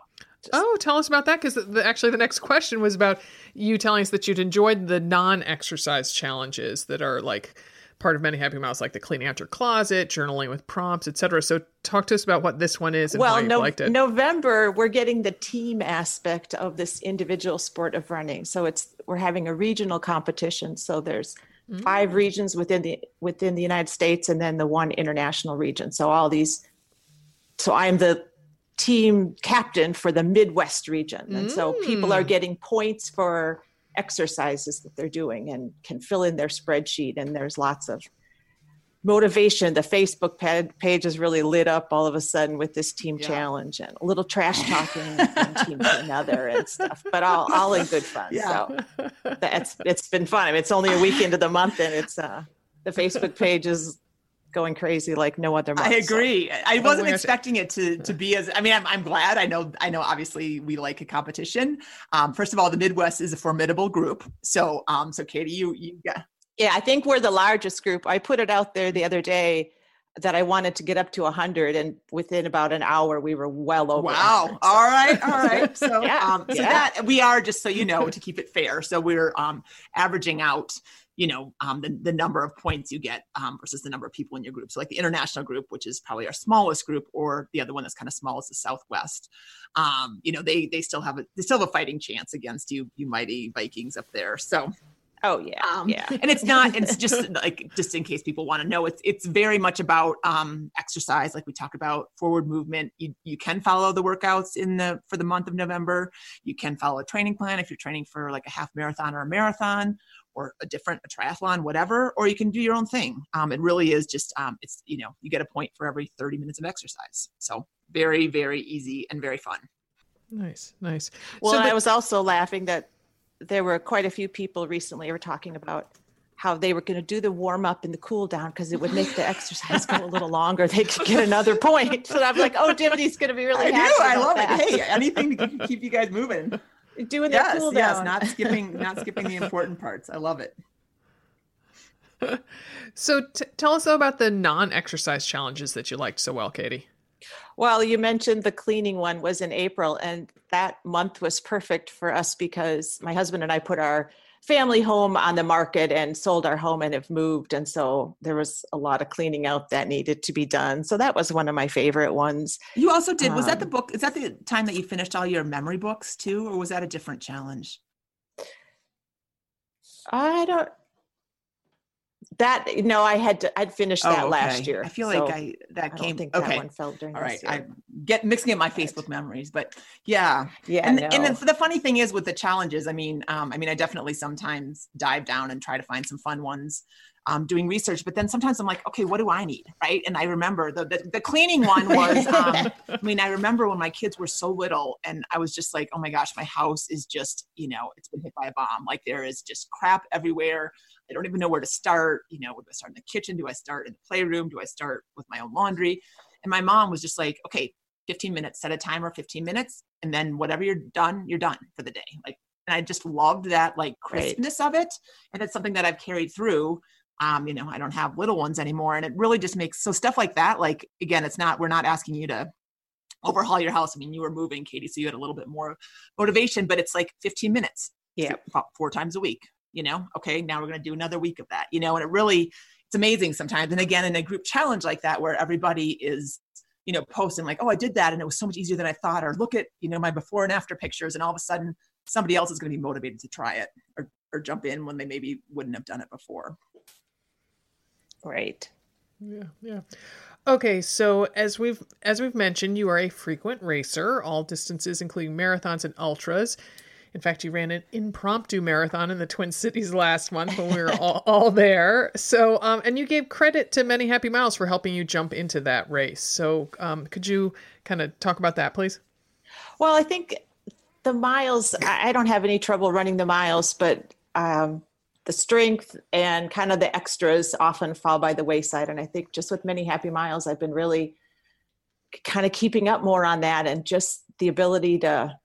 just- Oh, tell us about that because actually the next question was about you telling us that you'd enjoyed the non-exercise challenges that are like part of Many Happy Miles, like the cleaning out your closet, journaling with prompts, etc. So talk to us about what this one is and well, why you no, liked it. November we're getting the team aspect of this individual sport of running. So it's we're having a regional competition. So there's Mm. five regions within the within the United States, and then the one international region. So all these. So I'm the team captain for the Midwest region, and so people are Mm. getting points for exercises that they're doing and can fill in their spreadsheet. And there's lots of motivation. The Facebook page is really lit up all of a sudden with this team Yeah. challenge and a little trash talking from team to another and stuff, but all, all in good fun. Yeah. So that's, it's been fun. I mean, it's only a week into the month and it's, uh, the Facebook page is going crazy like no other month. I so- agree. I Oh wasn't expecting it to to be as. I mean, I'm, I'm glad. I know. I know. Obviously, we like a competition. Um, first of all, the Midwest is a formidable group. So, um, so Katie, you you got Yeah, I think we're the largest group. I put it out there the other day that I wanted to get up to 100, and within about an hour, we were well over. wow. 100. All right. All right. So, Yeah, um, so yeah. that we are just so you know to keep it fair. So we're um averaging out. You know, um, the, the number of points you get um, versus the number of people in your group. So, like the international group, which is probably our smallest group, or the other one that's kind of small is the Southwest. Um, you know, they they still have a they still have a fighting chance against you, you mighty Vikings up there. So, Oh yeah, um, yeah. and it's not it's just like just in case people want to know it's it's very much about um exercise like we talk about forward movement you you can follow the workouts in the for the month of november you can follow a training plan if you're training for like a half marathon or a marathon or a different a triathlon whatever or you can do your own thing um it really is just um it's you know you get a point for every 30 minutes of exercise so very very easy and very fun Nice, nice. Well, so, and but- I was also laughing that there were quite a few people recently were talking about how they were going to do the warm up and the cool down because it would make the exercise go a little longer. They could get another point. So I'm like, oh, Dimity's going to be really i do happy. i about love that. it hey anything to keep- keep you guys moving doing yes, the cool yes, down. not skipping, not skipping the important parts. I love it. so t- tell us about the non-exercise challenges that you liked so well, Katie. Well, you mentioned the cleaning one was in April, and that month was perfect for us because my husband and I put our family home on the market and sold our home and have moved. And so there was a lot of cleaning out that needed to be done. So that was one of my favorite ones. You also did. Was that the Um, book? Is that the time that you finished all your memory books too, or was that a different challenge? I don't. That no, I had to. I'd finished that Oh, last year. I feel so like I that I came. think that okay, one fell during all right. this year. I get mixing up my Facebook memories, but yeah. yeah, and no. and the, the funny thing is with the challenges, I mean, um, I mean, I definitely sometimes dive down and try to find some fun ones. Um, doing research, but then sometimes I'm like, okay, what do I need, right? And I remember the the, the cleaning one was. Um, I mean, I remember when my kids were so little, and I was just like, oh my gosh, my house is just, you know, it's been hit by a bomb. Like there is just crap everywhere. I don't even know where to start. You know, do I start in the kitchen? Do I start in the playroom? Do I start with my own laundry? And my mom was just like, okay, 15 minutes, set a timer, 15 minutes, and then whatever you're done, you're done for the day. Like, and I just loved that like Right. crispness of it, and it's something that I've carried through. Um, you know, I don't have little ones anymore, and it really just makes so stuff like that. Like, again, it's not we're not asking you to overhaul your house. I mean, you were moving, Katie, so you had a little bit more motivation, but it's like 15 minutes, Yeah. four, four times a week. You know, okay, now we're going to do another week of that. You know, and it really it's amazing sometimes. And again, in a group challenge like that, where everybody is you know posting like, oh, I did that, and it was so much easier than I thought, or look at you know my before and after pictures, and all of a sudden somebody else is going to be motivated to try it or or jump in when they maybe wouldn't have done it before. Right. Yeah, yeah. Okay, so as we've as we've mentioned, you are a frequent racer, all distances including marathons and ultras. In fact, you ran an impromptu marathon in the Twin Cities last month when we were all, all there. So, um, and you gave credit to Many Happy Miles for helping you jump into that race. So, um, could you kind of talk about that, please? Well, I think the miles, I don't have any trouble running the miles, but um, the strength and kind of the extras often fall by the wayside. And I think just with many happy miles, I've been really kind of keeping up more on that and just the ability to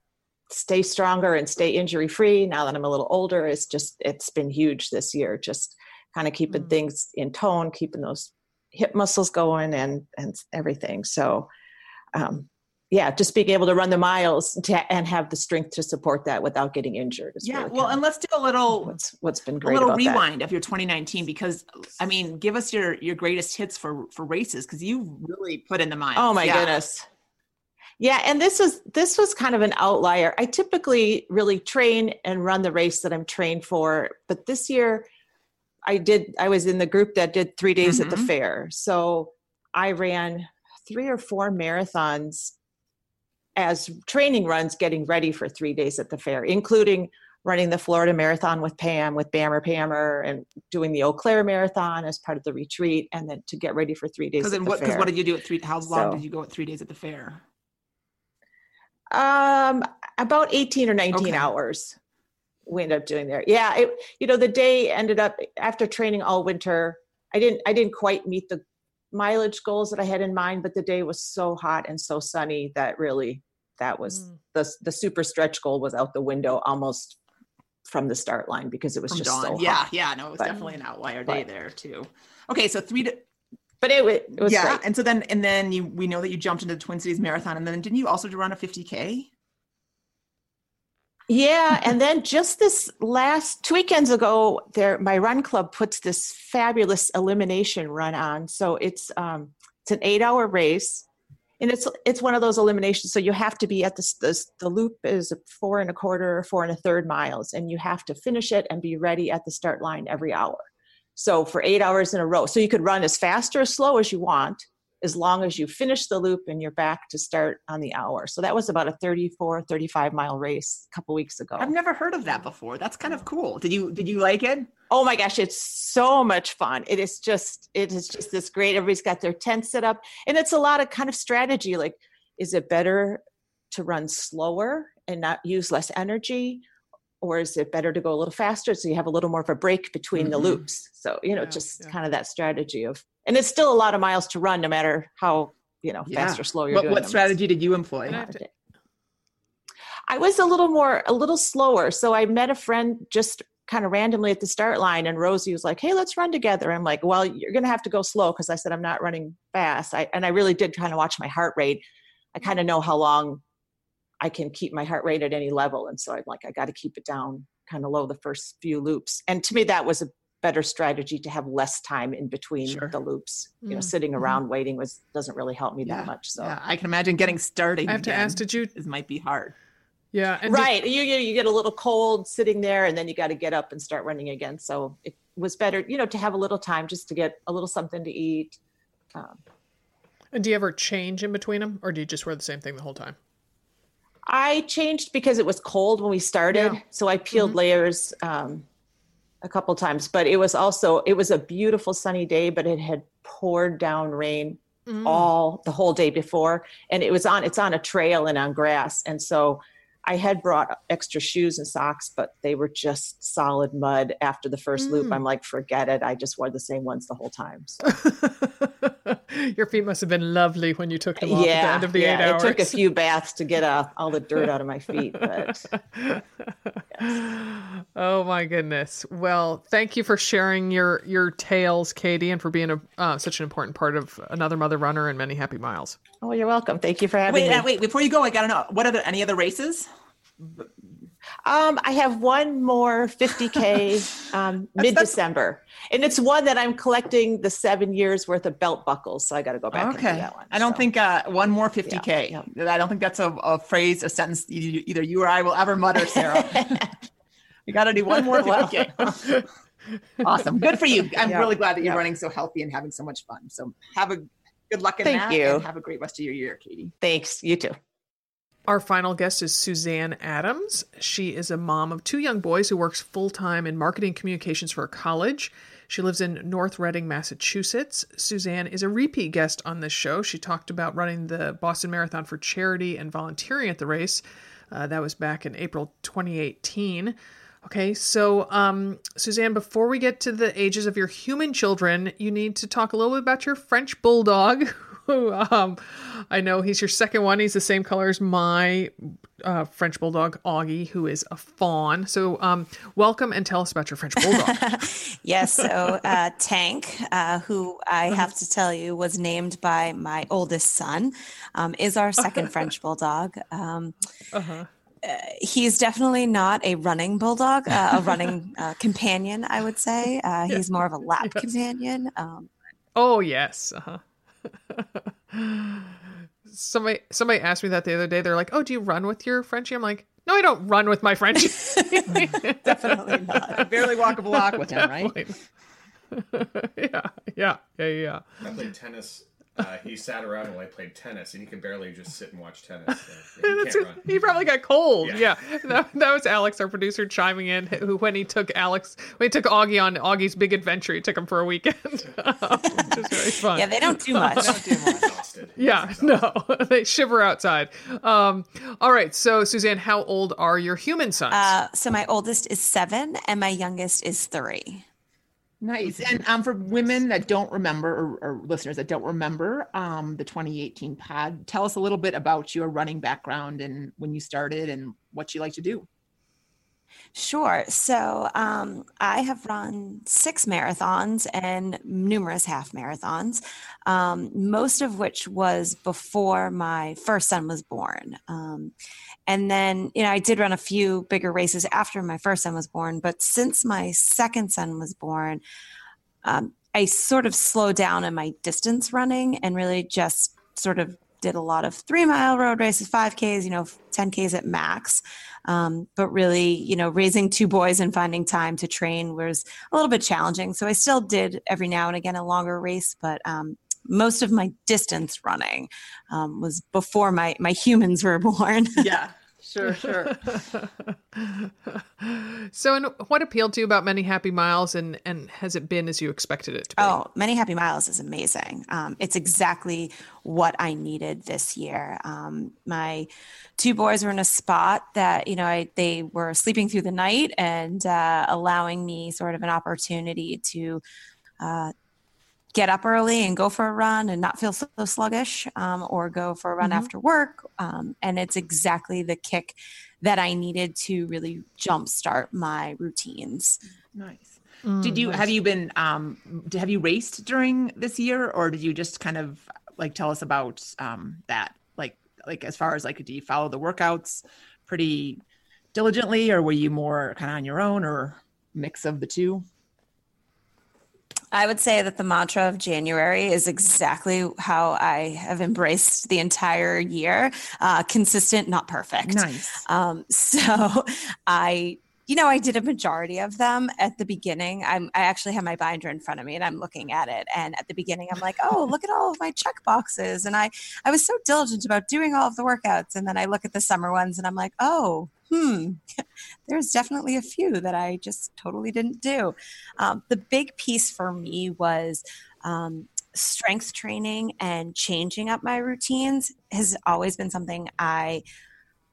stay stronger and stay injury free now that I'm a little older is just it's been huge this year just kind of keeping mm. things in tone keeping those hip muscles going and and everything so um, yeah, just being able to run the miles to, and have the strength to support that without getting injured. yeah, really well, and let's do a little what's what's been great. A little rewind that. of your 2019 because I mean, give us your your greatest hits for for races because you really put in the miles. Oh my yeah. goodness. Yeah, and this was this was kind of an outlier. I typically really train and run the race that I'm trained for, but this year I did I was in the group that did 3 days mm-hmm. at the mm-hmm. fair. So I ran three or four marathons as training runs getting ready for three days at the fair, including running the Florida Marathon with Pam, with Bammer Pammer, and doing the Eau Claire Marathon as part of the retreat, and then to get ready for three days. Because what? Because what did you do at three? How long so, did you go at three days at the fair? Um, about eighteen or nineteen okay. hours. We ended up doing there. Yeah, it, you know, the day ended up after training all winter. I didn't. I didn't quite meet the mileage goals that I had in mind, but the day was so hot and so sunny that really that was mm. the the super stretch goal was out the window almost from the start line because it was from just dawn. so yeah hot. yeah no it was but, definitely an outlier day but, there too okay so three to but it, it was yeah great. and so then and then you we know that you jumped into the twin cities marathon and then didn't you also run a 50k yeah, and then just this last two weekends ago, there my run club puts this fabulous elimination run on. So it's um it's an eight hour race, and it's it's one of those eliminations. So you have to be at the, the loop is four and a quarter, four and a third miles, and you have to finish it and be ready at the start line every hour. So for eight hours in a row, so you could run as fast or as slow as you want as long as you finish the loop and you're back to start on the hour. So that was about a 34, 35 mile race a couple weeks ago. I've never heard of that before. That's kind of cool. Did you did you like it? Oh my gosh, it's so much fun. It is just it is just this great. Everybody's got their tent set up and it's a lot of kind of strategy like is it better to run slower and not use less energy or is it better to go a little faster so you have a little more of a break between mm-hmm. the loops? So you know yeah, just yeah. kind of that strategy of and it's still a lot of miles to run no matter how you know yeah. fast or slow you're what, doing what strategy did you employ? I was a little more a little slower. So i met a friend just kind of randomly at the start line and rosie was like hey let's run together. I'm like well you're going to have to go slow because i said i'm not running fast. I, and i really did kind of watch my heart rate. I kind of know how long I can keep my heart rate at any level. And so I'm like, I got to keep it down kind of low the first few loops. And to me, that was a better strategy to have less time in between sure. the loops. You know, mm-hmm. sitting mm-hmm. around waiting was doesn't really help me yeah. that much. So yeah, I can imagine getting started. I have to ask, did you? It might be hard. Yeah, right. Did, you, you you get a little cold sitting there, and then you got to get up and start running again. So it was better, you know, to have a little time just to get a little something to eat. Um, and do you ever change in between them, or do you just wear the same thing the whole time? I changed because it was cold when we started, yeah. so I peeled mm-hmm. layers um, a couple times. But it was also it was a beautiful sunny day, but it had poured down rain mm. all the whole day before, and it was on it's on a trail and on grass, and so I had brought extra shoes and socks, but they were just solid mud after the first mm. loop. I'm like, forget it. I just wore the same ones the whole time. So. Your feet must have been lovely when you took them off yeah, at the end of the yeah. eight hours. It took a few baths to get uh, all the dirt out of my feet. But, yes. Oh my goodness! Well, thank you for sharing your your tales, Katie, and for being a uh, such an important part of another mother runner and many happy miles. Oh, you're welcome. Thank you for having wait, me. Uh, wait, before you go, I gotta know what are there any other races? Um, I have one more 50K um, mid December. And it's one that I'm collecting the seven years worth of belt buckles. So I got to go back okay. and do that one. I don't so. think uh, one more 50K. Yeah, yeah. I don't think that's a, a, phrase, a sentence either you or I will ever mutter, Sarah. you got to do one more 50K. awesome. Good for you. I'm yeah, really glad that you're running so healthy and having so much fun. So have a good luck in Thank that. you. have a great rest of your year, Katie. Thanks. You too. Our final guest is Suzanne Adams. She is a mom of two young boys who works full time in marketing communications for a college. She lives in North Reading, Massachusetts. Suzanne is a repeat guest on this show. She talked about running the Boston Marathon for charity and volunteering at the race. Uh, that was back in April 2018. Okay, so um, Suzanne, before we get to the ages of your human children, you need to talk a little bit about your French bulldog. Um, I know he's your second one. He's the same color as my uh, French bulldog Augie, who is a fawn. So, um, welcome and tell us about your French bulldog. yes, so uh, Tank, uh, who I Uh-huh. have to tell you was named by my oldest son, um, is our second French bulldog. Um, uh-huh. uh, he's definitely not a running bulldog, uh, a running uh, companion, I would say. Uh, he's more of a lap Yes. companion. Um, Oh yes. Uh-huh. Somebody somebody asked me that the other day. They're like, "Oh, do you run with your Frenchie?" I'm like, "No, I don't run with my Frenchie." definitely not. barely walk a block with him, right? Yeah, yeah, yeah, yeah. I played tennis. Uh, he sat around while I played tennis, and he can barely just sit and watch tennis. So, he can't run. He probably got cold. Yeah, Yeah. That, that was Alex, our producer, chiming in. Who, when he took Alex, when he took Augie on Augie's big adventure, he took him for a weekend, which is very fun. Yeah, they don't do much. Exhausted. Yeah, no, they shiver outside. Um, all right, so Suzanne, how old are your human sons? Uh, so my oldest is seven and my youngest is three. Nice. And um, for women that don't remember, or, or listeners that don't remember um, the 2018 pod, tell us a little bit about your running background and when you started and what you like to do. Sure. So um, I have run six marathons and numerous half marathons, um, most of which was before my first son was born. Um, and then, you know, I did run a few bigger races after my first son was born, but since my second son was born, um, I sort of slowed down in my distance running and really just sort of did a lot of three mile road races, 5Ks, you know, 10Ks at max. Um, but really, you know, raising two boys and finding time to train was a little bit challenging. So I still did every now and again a longer race, but um, most of my distance running um, was before my my humans were born. Yeah, sure, sure. so, and what appealed to you about Many Happy Miles, and and has it been as you expected it to be? Oh, Many Happy Miles is amazing. Um, it's exactly what I needed this year. Um, my two boys were in a spot that, you know, I, they were sleeping through the night and uh, allowing me sort of an opportunity to uh, get up early and go for a run and not feel so sluggish um, or go for a run Mhm. after work. Um, and it's exactly the kick that I needed to really jumpstart my routines. Nice. Mm, Did you nice. have you been um have you raced during this year or did you just kind of like tell us about um that like like as far as like do you follow the workouts pretty diligently or were you more kind of on your own or mix of the two? I would say that the mantra of January is exactly how I have embraced the entire year uh, consistent, not perfect. Nice. Um, so I, you know, I did a majority of them at the beginning. I'm, I actually have my binder in front of me and I'm looking at it. And at the beginning, I'm like, oh, look at all of my check boxes. And I, I was so diligent about doing all of the workouts. And then I look at the summer ones and I'm like, oh, hmm, there's definitely a few that I just totally didn't do. Um, the big piece for me was um, strength training and changing up my routines has always been something I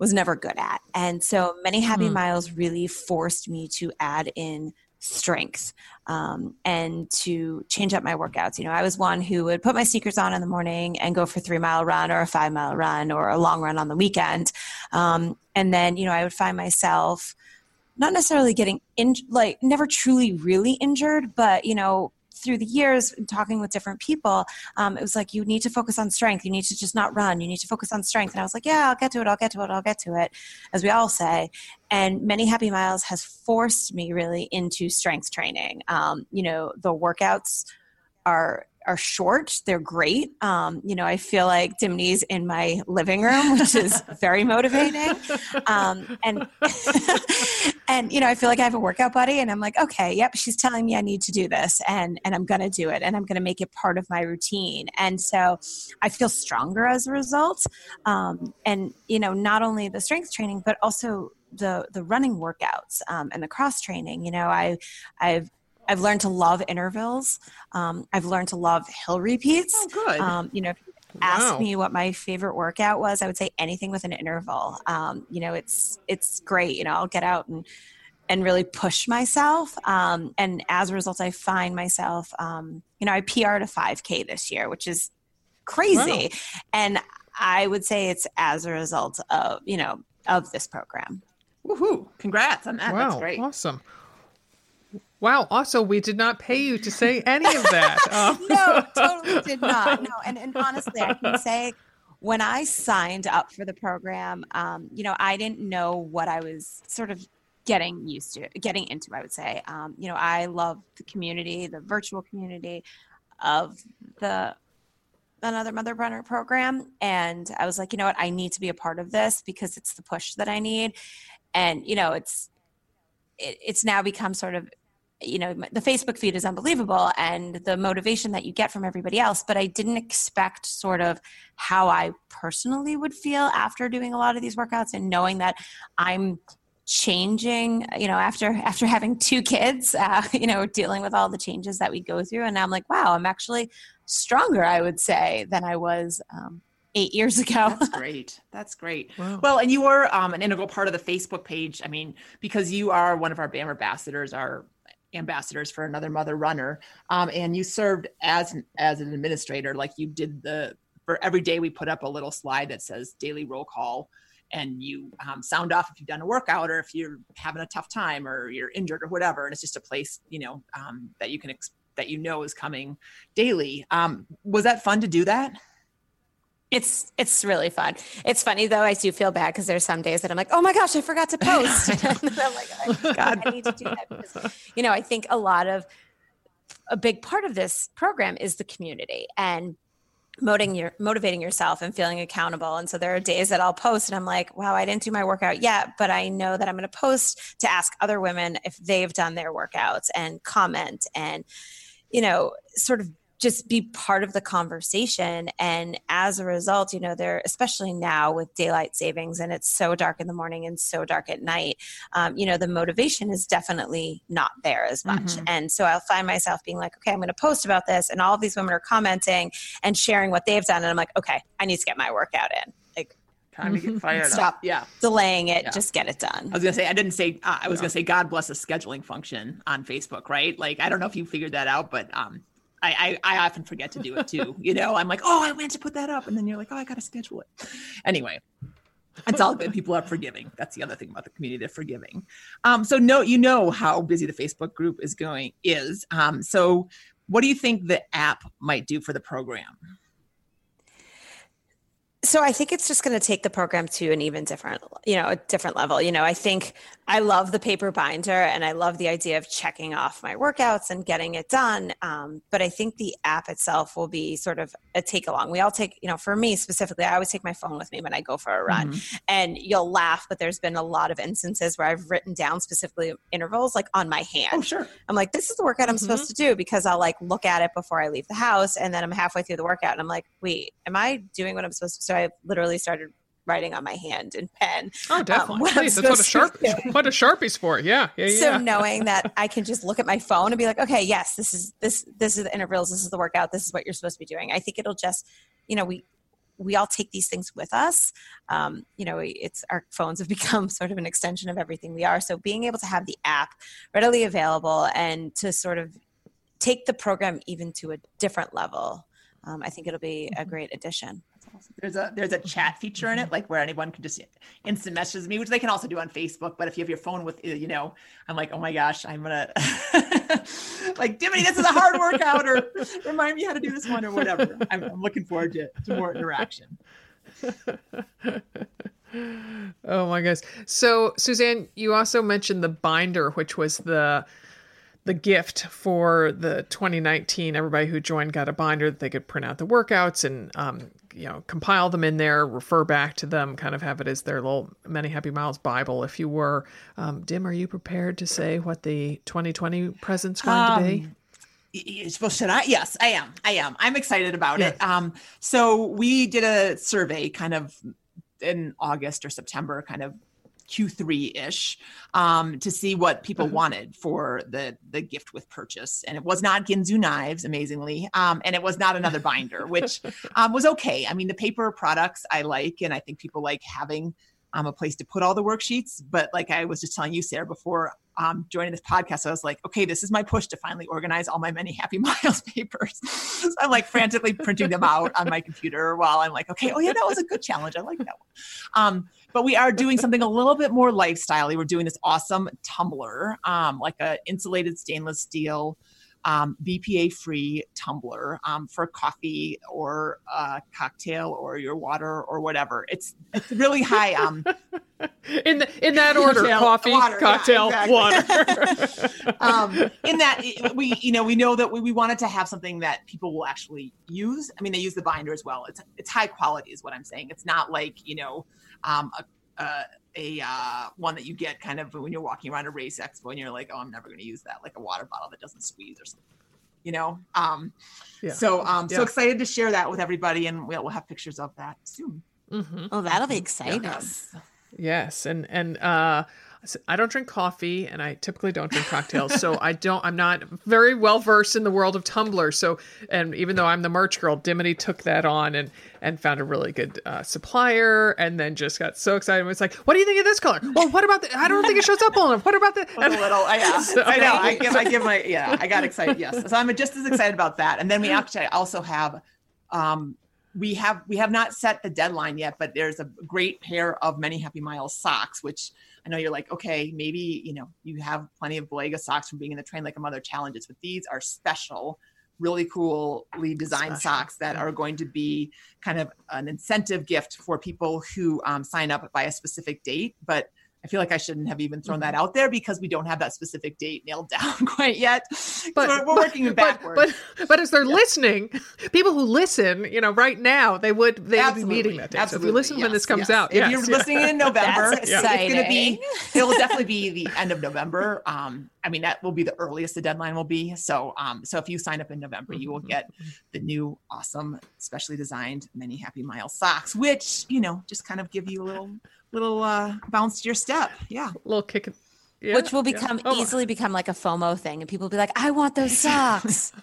was never good at. And so many happy Hmm. miles really forced me to add in strength um, and to change up my workouts. You know, I was one who would put my sneakers on in the morning and go for a three mile run or a five mile run or a long run on the weekend. Um, and then, you know, I would find myself not necessarily getting in, like never truly really injured, but, you know, through the years talking with different people um, it was like you need to focus on strength. You need to just not run. You need to focus on strength. And i was like yeah i'll get to it. I'll get to it. I'll get to it as we all say. And many happy miles has forced me really into strength training. Um, you know the workouts are are short. They're great. Um, you know, I feel like Dimity's in my living room, which is very motivating. Um, and and you know, I feel like I have a workout buddy, and I'm like, okay, yep, she's telling me I need to do this, and and I'm gonna do it, and I'm gonna make it part of my routine. And so, I feel stronger as a result. Um, and you know, not only the strength training, but also the the running workouts um, and the cross training. You know, I I've I've learned to love intervals. Um, I've learned to love hill repeats. Oh, good. Um, you know, if you ask me what my favorite workout was, I would say anything with an interval. Um, you know, it's it's great. You know, I'll get out and and really push myself. Um, and as a result, I find myself, um, you know, I PR'd a 5K this year, which is crazy. Wow. And I would say it's as a result of, you know, of this program. Woohoo! Congrats on that. Wow, That's great. Awesome. Wow. Also, we did not pay you to say any of that. Um. no, totally did not. No, and, and honestly, I can say when I signed up for the program, um, you know, I didn't know what I was sort of getting used to, getting into. I would say, um, you know, I love the community, the virtual community of the another mother runner program and i was like you know what i need to be a part of this because it's the push that i need and you know it's it, it's now become sort of you know the facebook feed is unbelievable and the motivation that you get from everybody else but i didn't expect sort of how i personally would feel after doing a lot of these workouts and knowing that i'm changing you know after after having two kids uh, you know dealing with all the changes that we go through and i'm like wow i'm actually stronger i would say than i was um, eight years ago. That's great. That's great. Wow. Well, and you were um, an integral part of the Facebook page. I mean, because you are one of our BAM ambassadors, our ambassadors for another mother runner um, and you served as as an administrator like you did the for every day we put up a little slide that says daily roll call and you um, sound off if you've done a workout or if you're having a tough time or you're injured or whatever and it's just a place you know um, that you can ex- that you know is coming daily. Um, was that fun to do that it's it's really fun. It's funny though. I do feel bad because there's some days that I'm like, oh my gosh, I forgot to post. and I'm like, oh, God, I need to do that because you know I think a lot of a big part of this program is the community and motivating your motivating yourself and feeling accountable. And so there are days that I'll post and I'm like, wow, I didn't do my workout yet, but I know that I'm going to post to ask other women if they've done their workouts and comment and you know sort of just be part of the conversation. And as a result, you know, they're especially now with daylight savings and it's so dark in the morning and so dark at night, um, you know, the motivation is definitely not there as much. Mm-hmm. And so I'll find myself being like, okay, I'm going to post about this. And all of these women are commenting and sharing what they've done. And I'm like, okay, I need to get my workout in. Like, time to get fired Stop up. Yeah. delaying it. Yeah. Just get it done. I was going to say, I didn't say, uh, I was yeah. going to say, God bless the scheduling function on Facebook, right? Like, I don't know if you figured that out, but um, I, I, I often forget to do it too. you know, I'm like, oh, I meant to put that up, and then you're like, oh, I got to schedule it. Anyway, it's all good. People are forgiving. That's the other thing about the community; they're forgiving. Um, so no, you know how busy the Facebook group is going is. Um, so what do you think the app might do for the program? So I think it's just going to take the program to an even different, you know, a different level. You know, I think I love the paper binder and I love the idea of checking off my workouts and getting it done. Um, but I think the app itself will be sort of a take along. We all take, you know, for me specifically, I always take my phone with me when I go for a run. Mm-hmm. And you'll laugh, but there's been a lot of instances where I've written down specifically intervals like on my hand. Oh, sure. I'm like, this is the workout I'm mm-hmm. supposed to do because I'll like look at it before I leave the house. And then I'm halfway through the workout and I'm like, wait, am I doing what I'm supposed to? So I literally started writing on my hand in pen. Oh, um, definitely. Um, what Please, that's what a sharp what a sharpie's for. Yeah, yeah, yeah. So knowing that I can just look at my phone and be like, okay, yes, this is this this is the intervals. This is the workout. This is what you're supposed to be doing. I think it'll just, you know, we we all take these things with us. Um, you know, it's our phones have become sort of an extension of everything we are. So being able to have the app readily available and to sort of take the program even to a different level, um, I think it'll be a mm-hmm. great addition. There's a there's a chat feature in it, like where anyone can just instant message me, which they can also do on Facebook. But if you have your phone with you know, I'm like, oh my gosh, I'm gonna like Dimity, this is a hard workout, or remind me how to do this one, or whatever. I'm, I'm looking forward to, to more interaction. oh my gosh. So Suzanne, you also mentioned the binder, which was the the gift for the 2019. Everybody who joined got a binder that they could print out the workouts and um, you know compile them in there, refer back to them, kind of have it as their little Many Happy Miles Bible. If you were, um, Dim, are you prepared to say what the 2020 present's going um, to be? well should i yes i am i am i'm excited about yes. it um so we did a survey kind of in august or september kind of q3-ish um to see what people uh-huh. wanted for the the gift with purchase and it was not Ginsu knives amazingly um and it was not another binder which um was okay i mean the paper products i like and i think people like having um, a place to put all the worksheets. But like I was just telling you, Sarah, before um, joining this podcast, I was like, okay, this is my push to finally organize all my many happy miles papers. so I'm like frantically printing them out on my computer while I'm like, okay, oh yeah, that was a good challenge. I like that one. Um, but we are doing something a little bit more lifestyle. We're doing this awesome tumbler, um, like a insulated stainless steel um, BPA free tumbler um, for coffee or a cocktail or your water or whatever. It's it's really high. In the, in that order, cocktail, coffee, water, cocktail, yeah, exactly. water. um, in that we you know we know that we, we wanted to have something that people will actually use. I mean, they use the binder as well. It's it's high quality, is what I'm saying. It's not like you know um, a, a a uh, one that you get kind of when you're walking around a race expo and you're like, oh, I'm never going to use that, like a water bottle that doesn't squeeze or something, you know. Um, yeah. So um, yeah. so excited to share that with everybody, and we'll, we'll have pictures of that soon. Mm-hmm. Oh, that'll be exciting. Yes, yes. and and uh, I don't drink coffee and I typically don't drink cocktails. so I don't, I'm not very well versed in the world of tumblers. So, and even though I'm the merch girl, Dimity took that on and, and found a really good uh, supplier and then just got so excited. It was like, what do you think of this color? Well, what about the, I don't think it shows up well enough. What about the, and, a little, yeah, so, I know. I give, I give my, yeah, I got excited. Yes. So I'm just as excited about that. And then we actually also have, um, we have we have not set the deadline yet but there's a great pair of many happy miles socks which I know you're like, okay, maybe, you know, you have plenty of Balega socks from being in the Train Like a Mother challenges, but these are special, really coolly designed special. socks that are going to be kind of an incentive gift for people who um, sign up by a specific date. But I feel like I shouldn't have even thrown that mm-hmm. out there because we don't have that specific date nailed down quite yet. But we're, we're but, working backwards. But, but, but as they're yeah. listening, people who listen, you know, right now they would they Absolutely. would be meeting that. Absolutely. So if you listen yes. when this comes yes. out, if yes. you're listening in November, it's going to be it will definitely be the end of November. Um, I mean that will be the earliest the deadline will be. So um, so if you sign up in November, you will mm-hmm. get the new awesome, specially designed many Happy Mile socks, which you know just kind of give you a little little uh, bounce to your step. Yeah. A little kick. Yeah, Which will become yeah. oh, easily become like a FOMO thing, and people will be like, "I want those socks."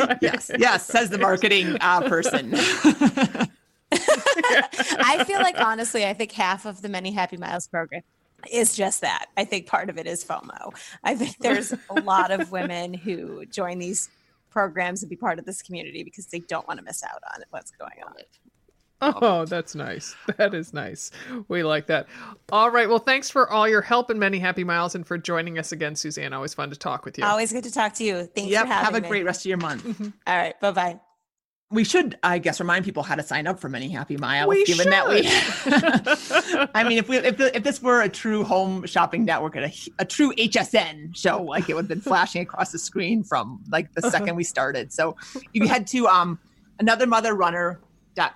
right. Yes, yes, says the marketing uh, person. I feel like honestly, I think half of the Many Happy Miles program is just that. I think part of it is FOMO. I think there's a lot of women who join these programs and be part of this community because they don't want to miss out on what's going on. Oh, that's nice. That is nice. We like that. All right. Well, thanks for all your help and many happy miles and for joining us again, Suzanne. Always fun to talk with you. Always good to talk to you. Thanks yep, for having Have a me. great rest of your month. all right. Bye bye. We should, I guess, remind people how to sign up for Many Happy Miles. We given should. that we, I mean, if we, if, the, if this were a true home shopping network and a, a true HSN show, like it would have been flashing across the screen from like the second we started. So you head to um, another mother runner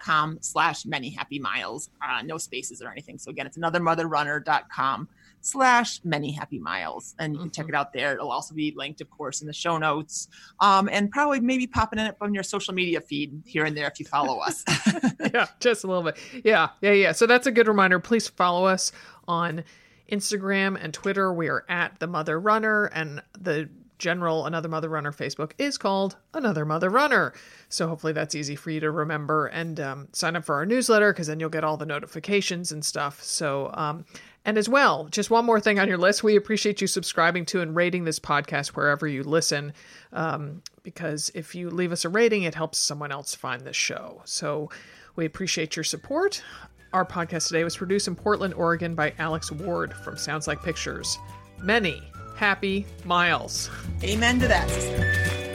com slash many happy miles. Uh, no spaces or anything. So again it's anothermotherrunner.com slash many happy miles. And you can mm-hmm. check it out there. It'll also be linked of course in the show notes. Um, and probably maybe popping in it on your social media feed here and there if you follow us. Yeah just a little bit. Yeah yeah yeah. So that's a good reminder. Please follow us on instagram and twitter. We are at the mother runner and the general Another Mother Runner Facebook is called Another Mother Runner. So hopefully that's easy for you to remember and um, sign up for our newsletter because then you'll get all the notifications and stuff. So, um, and as well, just one more thing on your list. We appreciate you subscribing to and rating this podcast wherever you listen, um, because if you leave us a rating, it helps someone else find this show. So we appreciate your support. Our podcast today was produced in Portland, Oregon by Alex Ward from Sounds Like Pictures. Many happy miles. Amen to that.